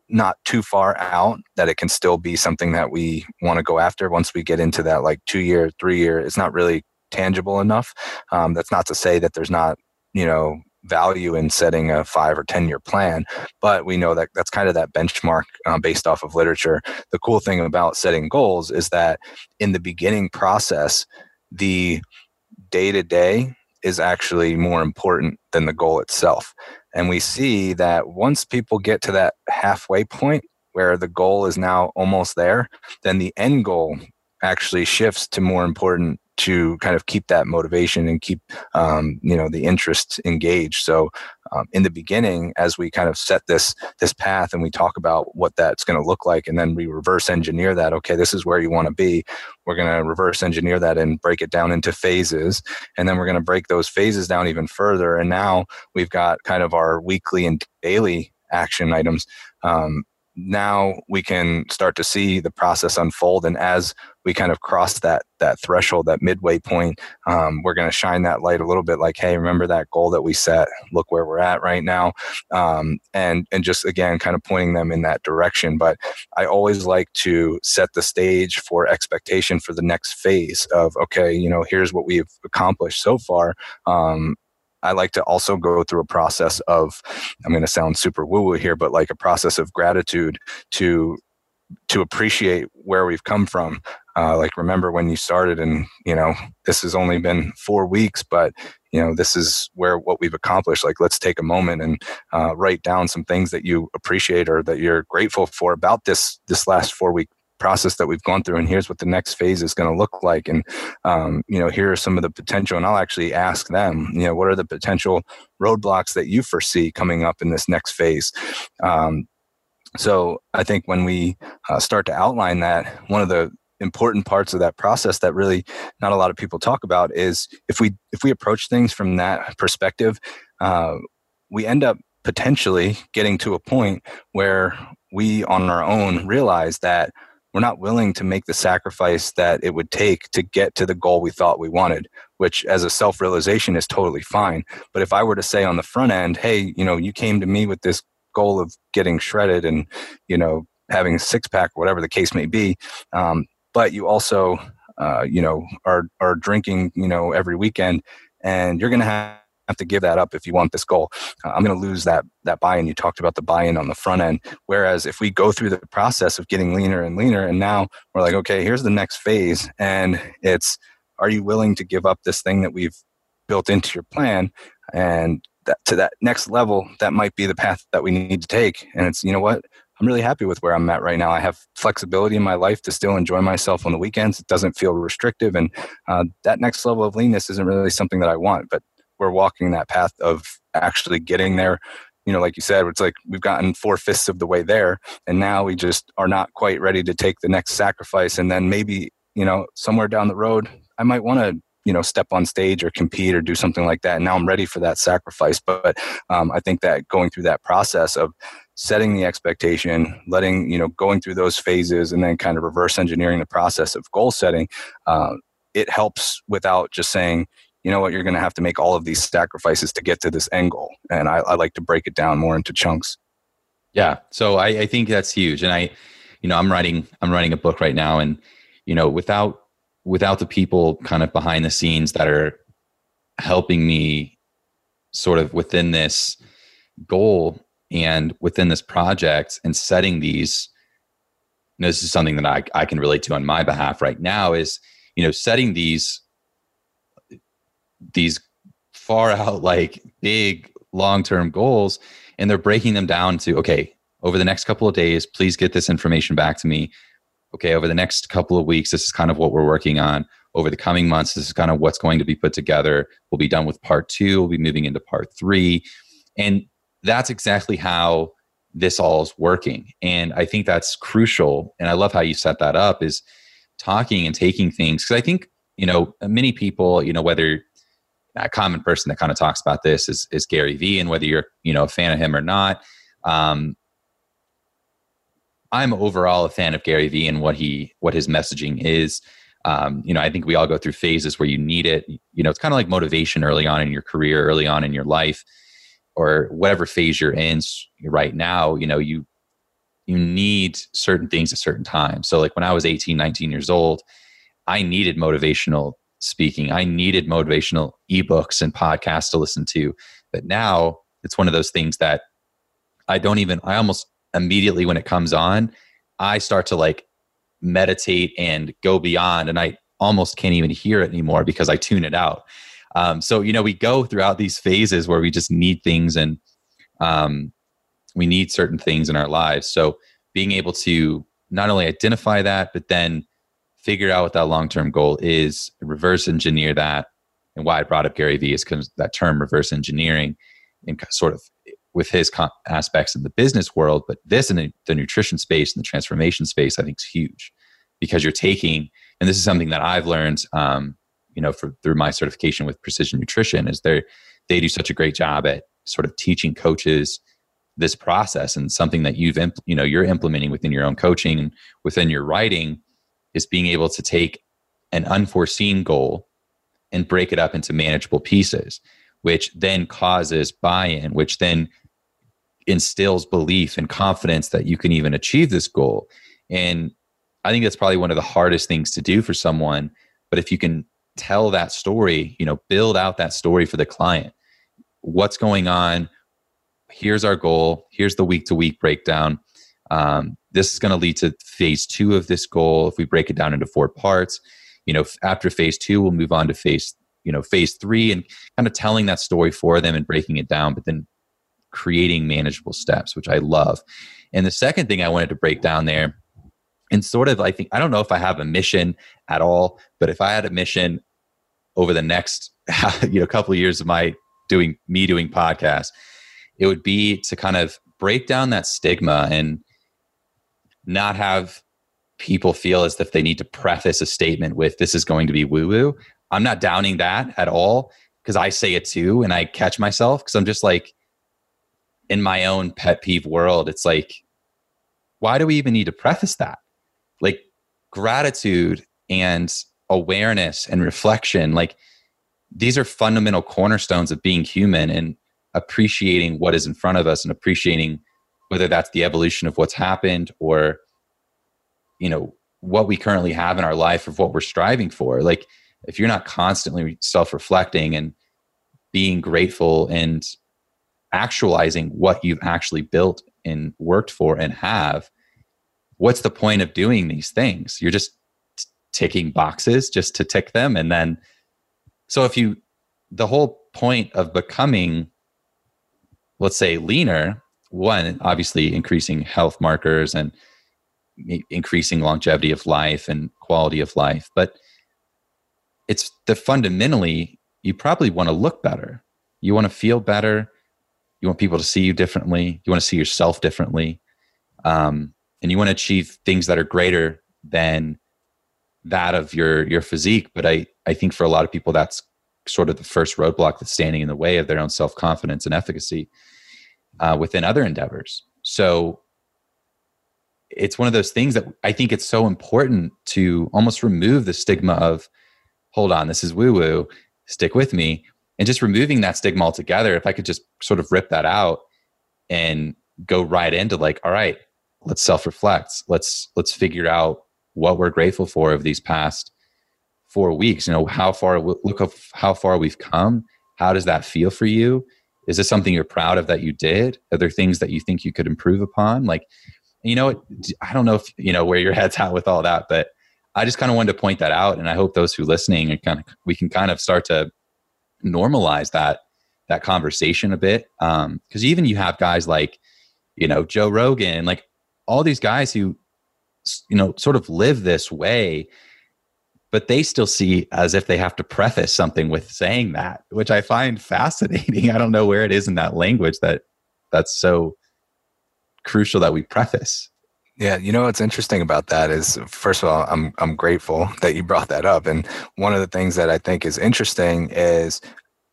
not too far out that it can still be something that we want to go after once we get into that like two year three year it's not really tangible enough. Um, that's not to say that there's not you know value in setting a five or ten year plan but we know that that's kind of that benchmark um, based off of literature. The cool thing about setting goals is that in the beginning process the day to day is actually more important than the goal itself. And we see that once people get to that halfway point where the goal is now almost there, then the end goal actually shifts to more important to kind of keep that motivation and keep um, you know the interest engaged. So um, in the beginning as we kind of set this this path and we talk about what that's going to look like and then we reverse engineer that okay this is where you want to be we're going to reverse engineer that and break it down into phases. And then we're going to break those phases down even further. And now we've got kind of our weekly and daily action items um, now we can start to see the process unfold and as we kind of cross that that threshold that midway point um, we're going to shine that light a little bit like hey remember that goal that we set? Look where we're at right now. Um, and and just again kind of pointing them in that direction. But i always like to set the stage for expectation for the next phase of okay you know here's what we've accomplished so far. Um, I like to also go through a process of, I'm going to sound super woo woo here, but like a process of gratitude to to appreciate where we've come from. Uh, like remember when you started, and you know this has only been four weeks, but you know this is where what we've accomplished. Like let's take a moment and uh, write down some things that you appreciate or that you're grateful for about this this last four week process that we've gone through and here's what the next phase is going to look like. And um, you know here are some of the potential and i'll actually ask them you know what are the potential roadblocks that you foresee coming up in this next phase? Um, So I think when we uh, start to outline that, one of the important parts of that process that really not a lot of people talk about is if we if we approach things from that perspective, uh, we end up potentially getting to a point where we on our own realize that we're not willing to make the sacrifice that it would take to get to the goal we thought we wanted which as a self realization is totally fine. But if i were to say on the front end hey you know you came to me with this goal of getting shredded and you know having a six pack whatever the case may be um, but you also uh, you know are are drinking you know every weekend and you're going to have have to give that up if you want this goal. Uh, I'm going to lose that that buy-in. You talked about the buy-in on the front end. Whereas if we go through the process of getting leaner and leaner, and now we're like, okay, here's the next phase, and it's, are you willing to give up this thing that we've built into your plan, and that, to that next level, that might be the path that we need to take. And it's, you know what, I'm really happy with where I'm at right now. I have flexibility in my life to still enjoy myself on the weekends. It doesn't feel restrictive, and uh, that next level of leanness isn't really something that I want. But we're walking that path of actually getting there. You know like you said it's like we've gotten four fifths of the way there and now we just are not quite ready to take the next sacrifice. And then maybe you know somewhere down the road i might want to you know step on stage or compete or do something like that. And now i'm ready for that sacrifice. But um, i think that going through that process of setting the expectation letting you know going through those phases and then kind of reverse engineering the process of goal setting uh, it helps without just saying you know what, you're going to have to make all of these sacrifices to get to this end goal. And I, I like to break it down more into chunks. Yeah. So I, I think that's huge. And I, you know, I'm writing, I'm writing a book right now and, you know, without, without the people kind of behind the scenes that are helping me sort of within this goal and within this project and setting these you know, this is something that I, I can relate to on my behalf right now is you know setting these these far out like big long-term goals and they're breaking them down to okay over the next couple of days please get this information back to me. Okay over the next couple of weeks this is kind of what we're working on. Over the coming months this is kind of what's going to be put together. We'll be done with part two. We'll be moving into part three. And that's exactly how this all is working. And i think that's crucial and i love how you set that up is talking and taking things because i think you know many people you know whether a common person that kind of talks about this is, is Gary Vee, and whether you're you know a fan of him or not, um, I'm overall a fan of Gary Vee and what he what his messaging is. Um, you know, I think we all go through phases where you need it. You know, it's kind of like motivation early on in your career, early on in your life, or whatever phase you're in right now. You know, you you need certain things at certain times. So, like when I was 18, 19 years old, I needed motivational speaking. I needed motivational ebooks and podcasts to listen to. But now it's one of those things that I don't even, I almost immediately when it comes on, I start to like meditate and go beyond. And I almost can't even hear it anymore because I tune it out. Um, so, you know, we go throughout these phases where we just need things and um, we need certain things in our lives. So, being able to not only identify that, but then figure out what that long term goal is, reverse engineer that. And why I brought up Gary Vee is because that term reverse engineering and sort of with his aspects in the business world, but this in the nutrition space and the transformation space, I think is huge because you're taking, and this is something that I've learned, um, you know, for, through my certification with precision nutrition is they they do such a great job at sort of teaching coaches this process and something that you've impl- you know you're implementing within your own coaching and within your writing is being able to take an unforeseen goal and break it up into manageable pieces, which then causes buy in, which then instills belief and confidence that you can even achieve this goal. And I think that's probably one of the hardest things to do for someone. But if you can tell that story, you know, build out that story for the client. What's going on? Here's our goal. Here's the week to week breakdown. Um, this is going to lead to phase two of this goal. If we break it down into four parts, you know, after phase two, we'll move on to phase, you know, phase three and kind of telling that story for them and breaking it down, but then creating manageable steps, which I love. And the second thing I wanted to break down there, and sort of, I think, I don't know if I have a mission at all, but if I had a mission over the next, you know, couple of years of my doing, me doing podcasts, it would be to kind of break down that stigma and not have people feel as if they need to preface a statement with this is going to be woo woo. I'm not downing that at all because I say it too and I catch myself because I'm just like in my own pet peeve world. It's like, why do we even need to preface that? Like gratitude and awareness and reflection, like these are fundamental cornerstones of being human and appreciating what is in front of us and appreciating whether that's the evolution of what's happened or you know what we currently have in our life of what we're striving for. Like if you're not constantly self-reflecting and being grateful and actualizing what you've actually built and worked for and have what's the point of doing these things? You're just t- ticking boxes just to tick them and then so if you the whole point of becoming let's say leaner one obviously increasing health markers and increasing longevity of life and quality of life but it's the fundamentally you probably want to look better. You want to feel better. You want people to see you differently. You want to see yourself differently. Um, and you want to achieve things that are greater than that of your your physique but i i think for a lot of people that's sort of the first roadblock that's standing in the way of their own self-confidence and efficacy uh, within other endeavors so it's one of those things that I think it's so important to almost remove the stigma of, hold on, this is woo woo, stick with me. And just removing that stigma altogether, if I could just sort of rip that out and go right into like, all right, let's self-reflect. Let's let's figure out what we're grateful for of these past four weeks. You know, how far look of how far we've come. How does that feel for you? Is this something you're proud of that you did? Are there things that you think you could improve upon? Like you know, I don't know if you know where your head's at with all that, but I just kind of wanted to point that out, and I hope those who listening and kind of we can kind of start to normalize that that conversation a bit. Because um, even you have guys like you know Joe Rogan, like all these guys who you know sort of live this way, but they still see as if they have to preface something with saying that, which I find fascinating. I don't know where it is in that language that that's so crucial that we preface. Yeah, you know what's interesting about that is first of all, I'm I'm grateful that you brought that up. And one of the things that I think is interesting is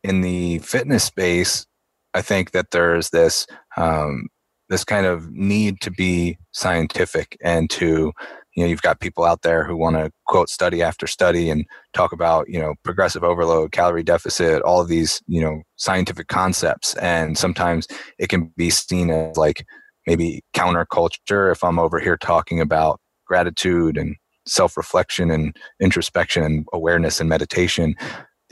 in the fitness space, I think that there's this um, this kind of need to be scientific and to you know you've got people out there who want to quote study after study and talk about you know progressive overload calorie deficit all of these you know scientific concepts. And sometimes it can be seen as like maybe counterculture if I'm over here talking about gratitude and self reflection and introspection and awareness and meditation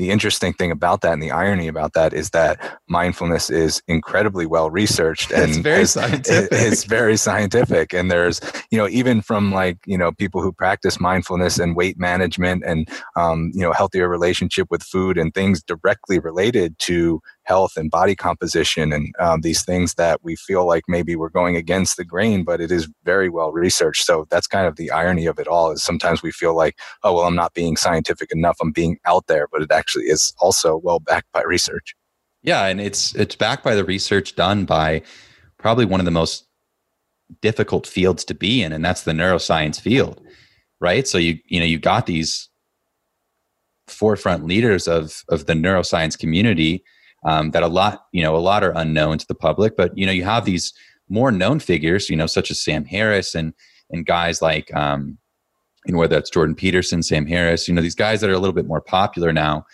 the interesting thing about that and the irony about that is that mindfulness is incredibly well researched and it's very scientific. it's very scientific. And there's, you know, even from like, you know, people who practice mindfulness and weight management and, um, you know, healthier relationship with food and things directly related to health and body composition and um, these things that we feel like maybe we're going against the grain, but it is very well researched. So that's kind of the irony of it all is sometimes we feel like, oh, well, I'm not being scientific enough. I'm being out there, but it actually is also well backed by research. Yeah. And it's, it's backed by the research done by probably one of the most difficult fields to be in. And that's the neuroscience field, right? So you, you know, you got these forefront leaders of, of the neuroscience community um, that a lot, you know, a lot are unknown to the public. But you know, you have these more known figures, you know, such as Sam Harris and and guys like, um, you know, whether that's Jordan Peterson, Sam Harris, you know, these guys that are a little bit more popular now,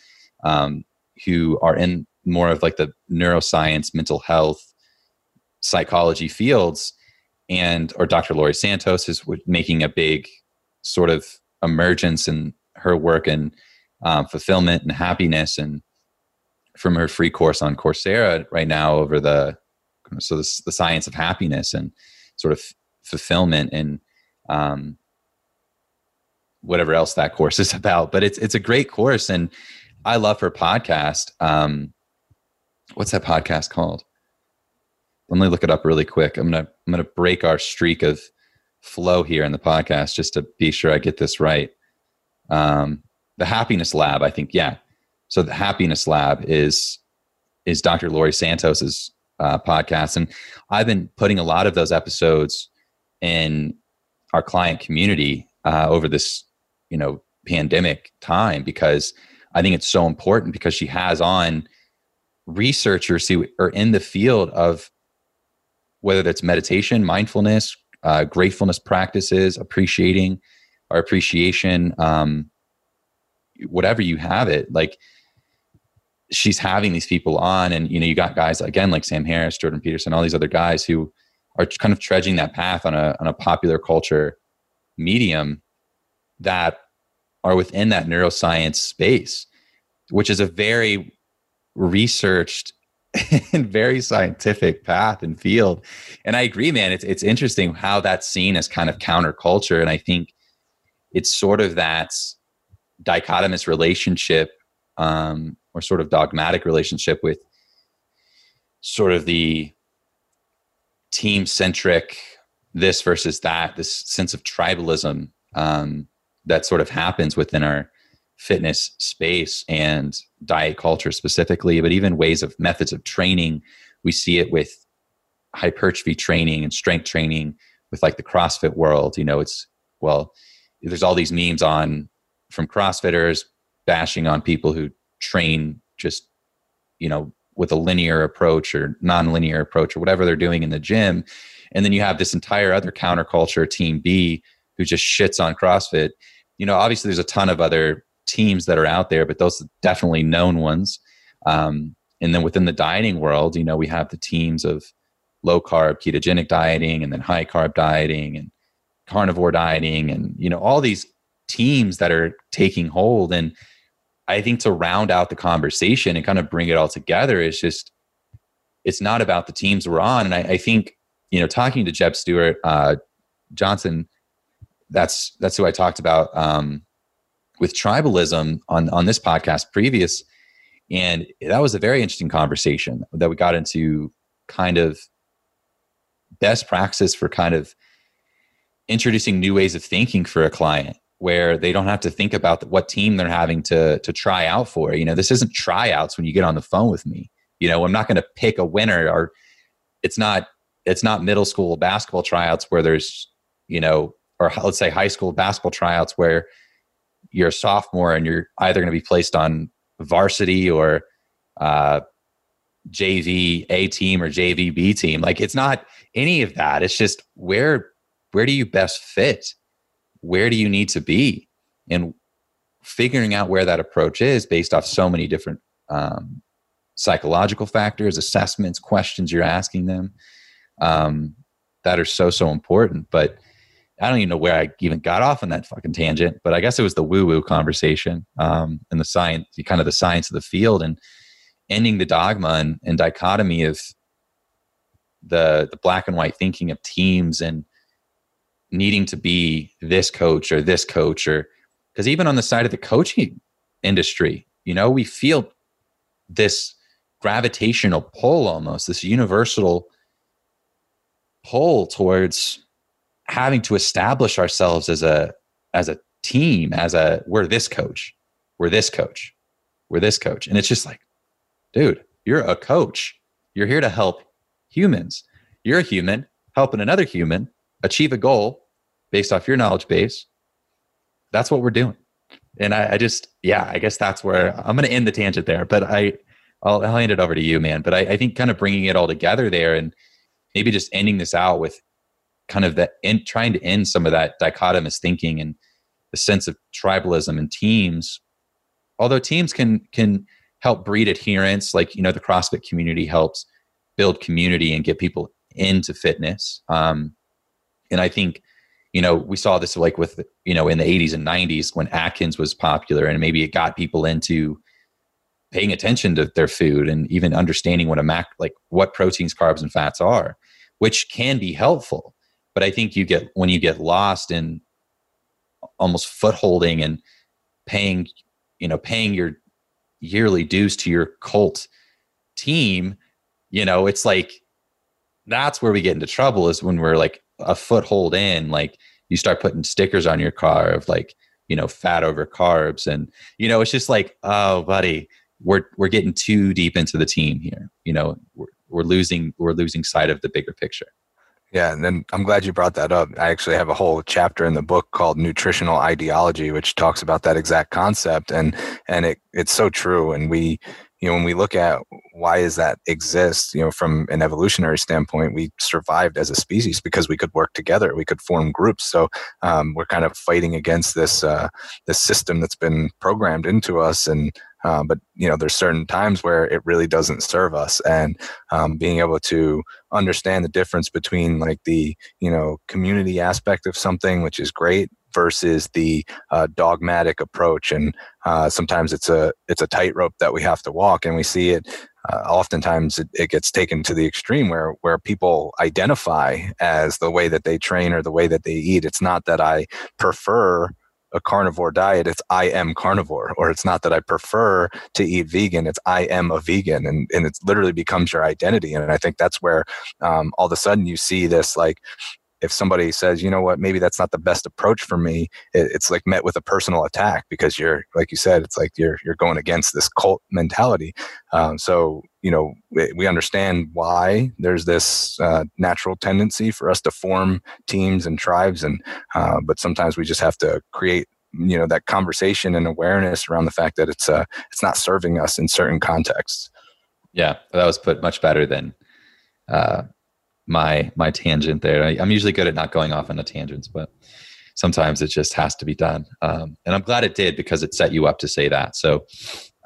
um, who are in more of like the neuroscience, mental health, psychology fields, and or Dr. Laurie Santos is making a big sort of emergence in her work and um, fulfillment and happiness and from her free course on Coursera right now over the so this, the science of happiness and sort of fulfillment and um, whatever else that course is about. But it's it's a great course, and I love her podcast. Um, what's that podcast called? Let me look it up really quick. I'm gonna I'm gonna break our streak of flow here in the podcast just to be sure I get this right. Um, the Happiness Lab, I think. Yeah, so the Happiness Lab is is Dr. Laurie Santos's uh, podcast, and I've been putting a lot of those episodes in our client community uh, over this you know pandemic time because I think it's so important because she has on researchers who are in the field of whether that's meditation, mindfulness, uh, gratefulness practices, appreciating our appreciation, um, whatever you have it, like she's having these people on, and you know, you got guys again like Sam Harris, Jordan Peterson, all these other guys who are kind of trudging that path on a on a popular culture medium that are within that neuroscience space, which is a very researched and very scientific path and field. And I agree, man. It's it's interesting how that's seen as kind of counterculture. And I think it's sort of that dichotomous relationship um, or sort of dogmatic relationship with sort of the team centric this versus that, this sense of tribalism um, that sort of happens within our fitness space and diet culture specifically, but even ways of methods of training. We see it with hypertrophy training and strength training with like the CrossFit world. You know, it's well, there's all these memes on from CrossFitters bashing on people who train just, you know, with a linear approach or non-linear approach or whatever they're doing in the gym. And then you have this entire other counterculture, Team B, who just shits on CrossFit. You know, obviously there's a ton of other teams that are out there, but those are definitely known ones. Um, and then within the dieting world, you know, we have the teams of low carb ketogenic dieting and then high carb dieting and carnivore dieting and you know all these teams that are taking hold and i think to round out the conversation and kind of bring it all together is just it's not about the teams we're on. And i, I think you know talking to jeb Stewart uh, johnson that's that's who i talked about um, with tribalism on on this podcast previous. And that was a very interesting conversation that we got into kind of best practice for kind of introducing new ways of thinking for a client where they don't have to think about what team they're having to to try out for you know this isn't tryouts when you get on the phone with me you know i'm not going to pick a winner or it's not it's not middle school basketball tryouts where there's you know or let's say high school basketball tryouts where you're a sophomore and you're either going to be placed on varsity or uh, JV A team or JV B team. Like it's not any of that. It's just where where do you best fit? Where do you need to be? And figuring out where that approach is based off so many different um, psychological factors, assessments, questions you're asking them um, that are so so important. But I don't even know where I even got off on that fucking tangent, but I guess it was the woo woo conversation um, and the science, kind of the science of the field, and ending the dogma and, and dichotomy of the the black and white thinking of teams and needing to be this coach or this coach or because even on the side of the coaching industry, you know, we feel this gravitational pull almost, this universal pull towards having to establish ourselves as a as a team as a we're this coach we're this coach we're this coach. And it's just like dude you're a coach. You're here to help humans. You're a human helping another human achieve a goal based off your knowledge base that's what we're doing. And i, I just yeah i guess that's where i'm going to end the tangent there but i I'll, I'll hand it over to you man. But I, I think kind of bringing it all together there and maybe just ending this out with kind of that in trying to end some of that dichotomous thinking and the sense of tribalism and teams. Although teams can can help breed adherence like you know the crossfit community helps build community and get people into fitness. Um, and i think you know we saw this like with you know in the 80s and 90s when atkins was popular and maybe it got people into paying attention to their food and even understanding what a mac like what proteins carbs and fats are which can be helpful. But I think you get when you get lost in almost footholding and paying, you know, paying your yearly dues to your cult team, you know, it's like that's where we get into trouble is when we're like a foothold in, like you start putting stickers on your car of like, you know, fat over carbs. And, you know, it's just like, oh, buddy, we're we're getting too deep into the team here. You know, we're, we're losing we're losing sight of the bigger picture. Yeah, and then I'm glad you brought that up. I actually have a whole chapter in the book called Nutritional Ideology, which talks about that exact concept, and and it it's so true. And we, know, when we look at why does that exist, you know, from an evolutionary standpoint, we survived as a species because we could work together, we could form groups. So um, we're kind of fighting against this uh, this system that's been programmed into us, and uh, but you know, there's certain times where it really doesn't serve us, and um, being able to understand the difference between like the you know community aspect of something, which is great, versus the uh, dogmatic approach. And uh, sometimes it's a it's a tightrope that we have to walk, and we see it. Uh, oftentimes, it, it, gets taken to the extreme where where people identify as the way that they train or the way that they eat. It's not that I prefer a carnivore diet it's i am carnivore or it's not that i prefer to eat vegan it's i am a vegan and, and it literally becomes your identity and i think that's where um, all of a sudden you see this like if somebody says, you know what, maybe that's not the best approach for me, it, it's like met with a personal attack because you're, like you said, it's like you're you're going against this cult mentality. Um, so you know we, we, understand why there's this uh, natural tendency for us to form teams and tribes, and uh, but sometimes we just have to create you know that conversation and awareness around the fact that it's uh it's not serving us in certain contexts. Yeah, that was put much better than uh, my my tangent there. I, am usually good at not going off on the tangents, but sometimes it just has to be done. Um, and I'm glad it did because it set you up to say that. So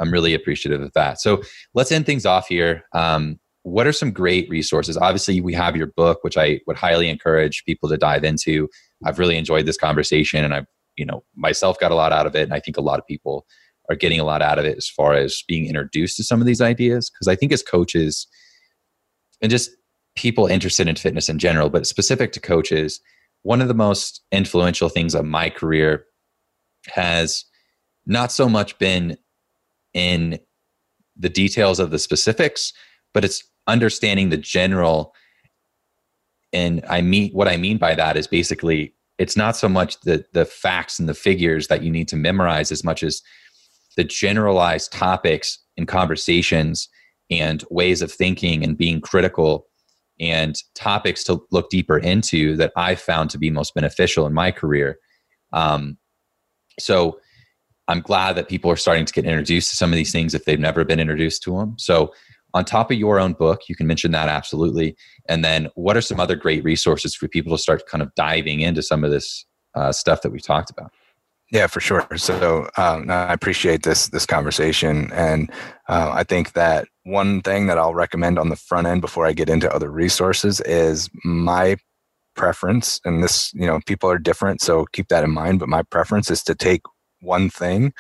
I'm really appreciative of that. So let's end things off here. Um, what are some great resources? Obviously, we have your book, which I would highly encourage people to dive into. I've really enjoyed this conversation, and I've you know myself got a lot out of it, and I think a lot of people are getting a lot out of it as far as being introduced to some of these ideas. Because I think as coaches, and just people interested in fitness in general, but specific to coaches, one of the most influential things of my career has not so much been in the details of the specifics, but it's understanding the general. And I mean, what I mean by that is basically it's not so much the the facts and the figures that you need to memorize as much as the generalized topics and conversations and ways of thinking and being critical and topics to look deeper into that I found to be most beneficial in my career. Um, so I'm glad that people are starting to get introduced to some of these things if they've never been introduced to them. So on top of your own book, you can mention that absolutely. And then what are some other great resources for people to start kind of diving into some of this uh, stuff that we've talked about? Yeah, for sure. So um, I appreciate this this conversation, and uh, I think that one thing that I'll recommend on the front end before I get into other resources is my preference, and this you know people are different, so keep that in mind. But my preference is to take one thing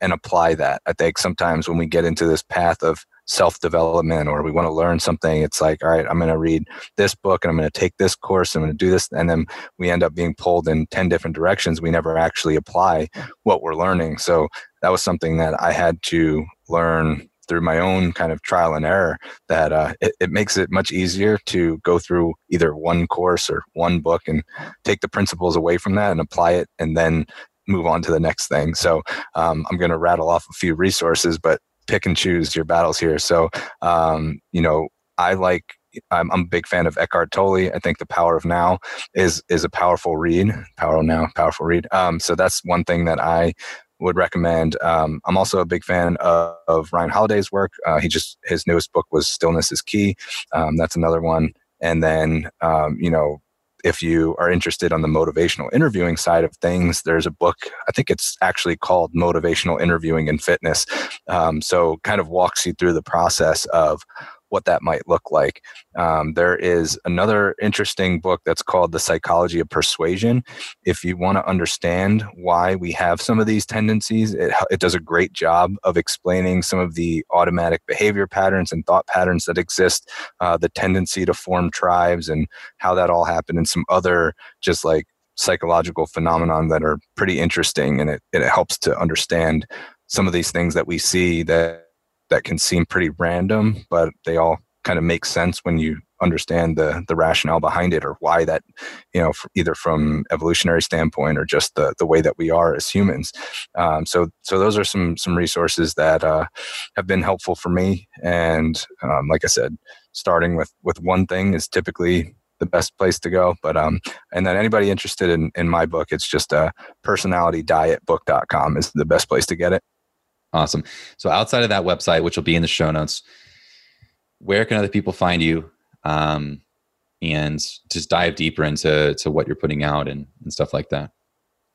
and apply that. I think sometimes when we get into this path of self development or we want to learn something, it's like, all right, I'm going to read this book and I'm going to take this course, I'm going to do this. And then we end up being pulled in 10 different directions. We never actually apply what we're learning. So that was something that I had to learn through my own kind of trial and error that uh, it, it, makes it much easier to go through either one course or one book and take the principles away from that and apply it and then move on to the next thing. So um, I'm going to rattle off a few resources, but pick and choose your battles here. So, um, you know, I like I'm, I'm, a big fan of Eckhart Tolle. I think The Power of Now is is a powerful read. Power of Now, powerful read. Um, so that's one thing that I would recommend. Um, I'm also a big fan of, of Ryan Holiday's work. Uh, he just his newest book was Stillness is Key. Um, that's another one. And then um, you know if you are interested on the motivational interviewing side of things, there's a book, I think it's actually called Motivational Interviewing in Fitness. Um, so, kind of walks you through the process of what that might look like. Um, there is another interesting book that's called The Psychology of Persuasion. If you want to understand why we have some of these tendencies, it, it does a great job of explaining some of the automatic behavior patterns and thought patterns that exist, uh, the tendency to form tribes, and how that all happened, and some other just like psychological phenomenon that are pretty interesting and it, it helps to understand some of these things that we see that that can seem pretty random, but they all kind of make sense when you understand the the rationale behind it or why that you know either from evolutionary standpoint or just the the way that we are as humans um, so so those are some some resources that uh, have been helpful for me and um, like i said starting with with one thing is typically the best place to go. But um, and then anybody interested in in my book, it's just a uh, personalitydietbook.com is the best place to get it. Awesome. So outside of that website, which will be in the show notes, where can other people find you? Um, and just dive deeper into to what you're putting out and, and stuff like that.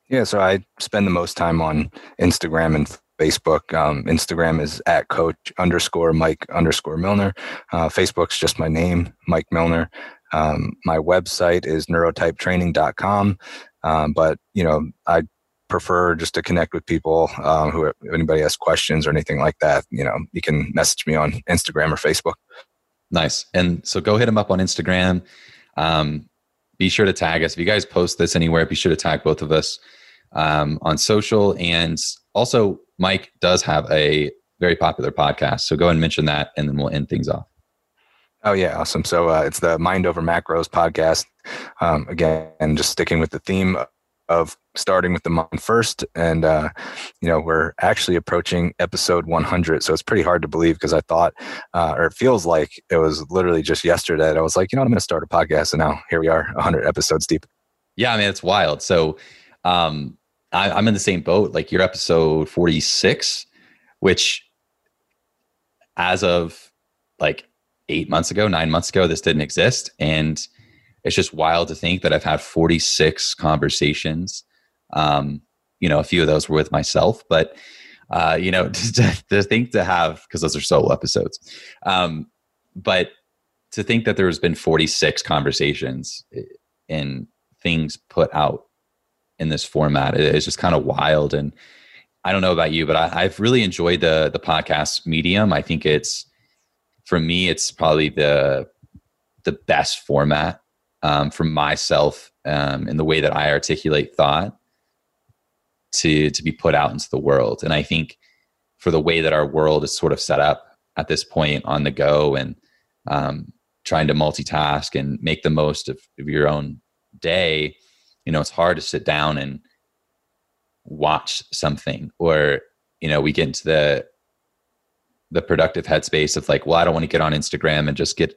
Yeah, so I spend the most time on Instagram and Facebook. Um, Instagram is at coach underscore Mike underscore Milner. Uh, Facebook's just my name, Mike Milner. Um, my website is neurotypetraining.com. Um, but, you know, I prefer just to connect with people um, who, if anybody has questions or anything like that, you know, you can message me on Instagram or Facebook. Nice. And so go hit him up on Instagram. Um, be sure to tag us. If you guys post this anywhere, be sure to tag both of us um, on social. And also, Mike does have a very popular podcast. So go and mention that, and then we'll end things off. Oh yeah, awesome. So uh, it's the Mind Over Macros podcast. Um, again, just sticking with the theme of starting with the mind first, and uh, you know we're actually approaching episode 100. So it's pretty hard to believe because I thought, uh, or it feels like it was literally just yesterday that I was like, you know, I'm going to start a podcast, and now here we are, 100 episodes deep. Yeah, I mean it's wild. So um, I, I'm in the same boat. Like your episode 46, which as of like eight months ago, nine months ago, this didn't exist. And it's just wild to think that I've had 46 conversations. Um, you know, a few of those were with myself, but uh, you know, to, to think to have because those are solo episodes. Um, but to think that there has been 46 conversations and things put out in this format is just kind of wild. And I don't know about you, but I, have really enjoyed the the podcast medium. I think it's for me, it's probably the the best format um, for myself um, in the way that I articulate thought to to be put out into the world. And I think for the way that our world is sort of set up at this point on the go and um, trying to multitask and make the most of, of your own day, you know, it's hard to sit down and watch something or you know we get into the the productive headspace of like well i don't want to get on instagram and just get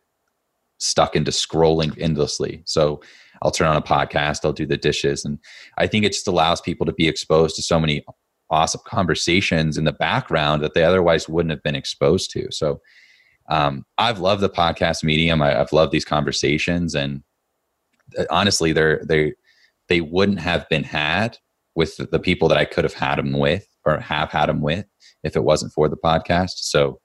stuck into scrolling endlessly so i'll turn on a podcast i'll do the dishes and i think it just allows people to be exposed to so many awesome conversations in the background that they otherwise wouldn't have been exposed to so um, i've loved the podcast medium I, have loved these conversations and uh, honestly they're they they wouldn't have been had with the people that I could have had them with or have had them with if it wasn't for the podcast. So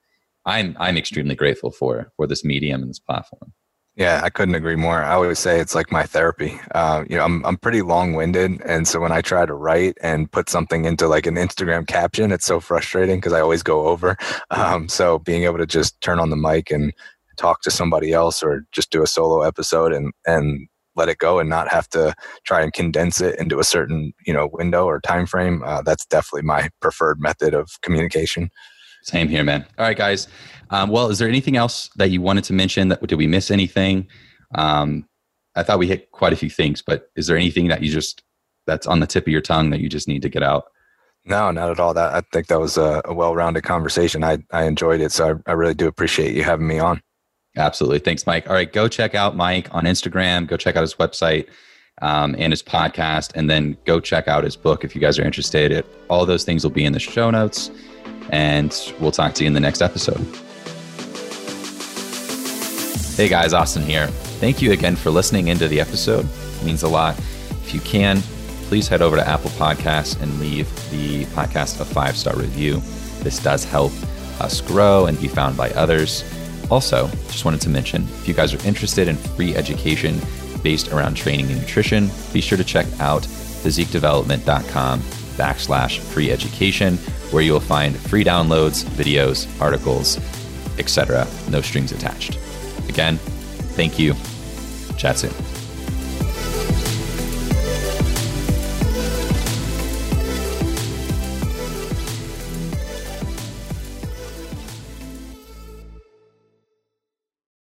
I'm I'm extremely grateful for for this medium and this platform. Yeah, I couldn't agree more. I always say it's like my therapy. Uh, you know, I'm I'm pretty long winded, and so when I try to write and put something into like an Instagram caption, it's so frustrating because I always go over. Um, so being able to just turn on the mic and talk to somebody else, or just do a solo episode and and let it go and not have to try and condense it into a certain you know window or time frame uh, that's definitely my preferred method of communication same here man all right guys um, well is there anything else that you wanted to mention that did we miss anything um, i thought we hit quite a few things but is there anything that you just that's on the tip of your tongue that you just need to get out no, not at all. That I think that was a, a well-rounded conversation. I, I enjoyed it, so I, I really do appreciate you having me on. Absolutely. Thanks, Mike. All right, go check out Mike on Instagram. Go check out his website um, and his podcast, and then go check out his book if you guys are interested. It, all those things will be in the show notes, and we'll talk to you in the next episode. Hey guys, Austin here. Thank you again for listening into the episode. It means a lot. If you can, please head over to Apple Podcasts and leave the podcast a five star review. This does help us grow and be found by others. Also, just wanted to mention if you guys are interested in free education based around training and nutrition, be sure to check out physiquedevelopment.com backslash free education, where you'll find free downloads, videos, articles, etc. No strings attached. Again, thank you. Chat soon.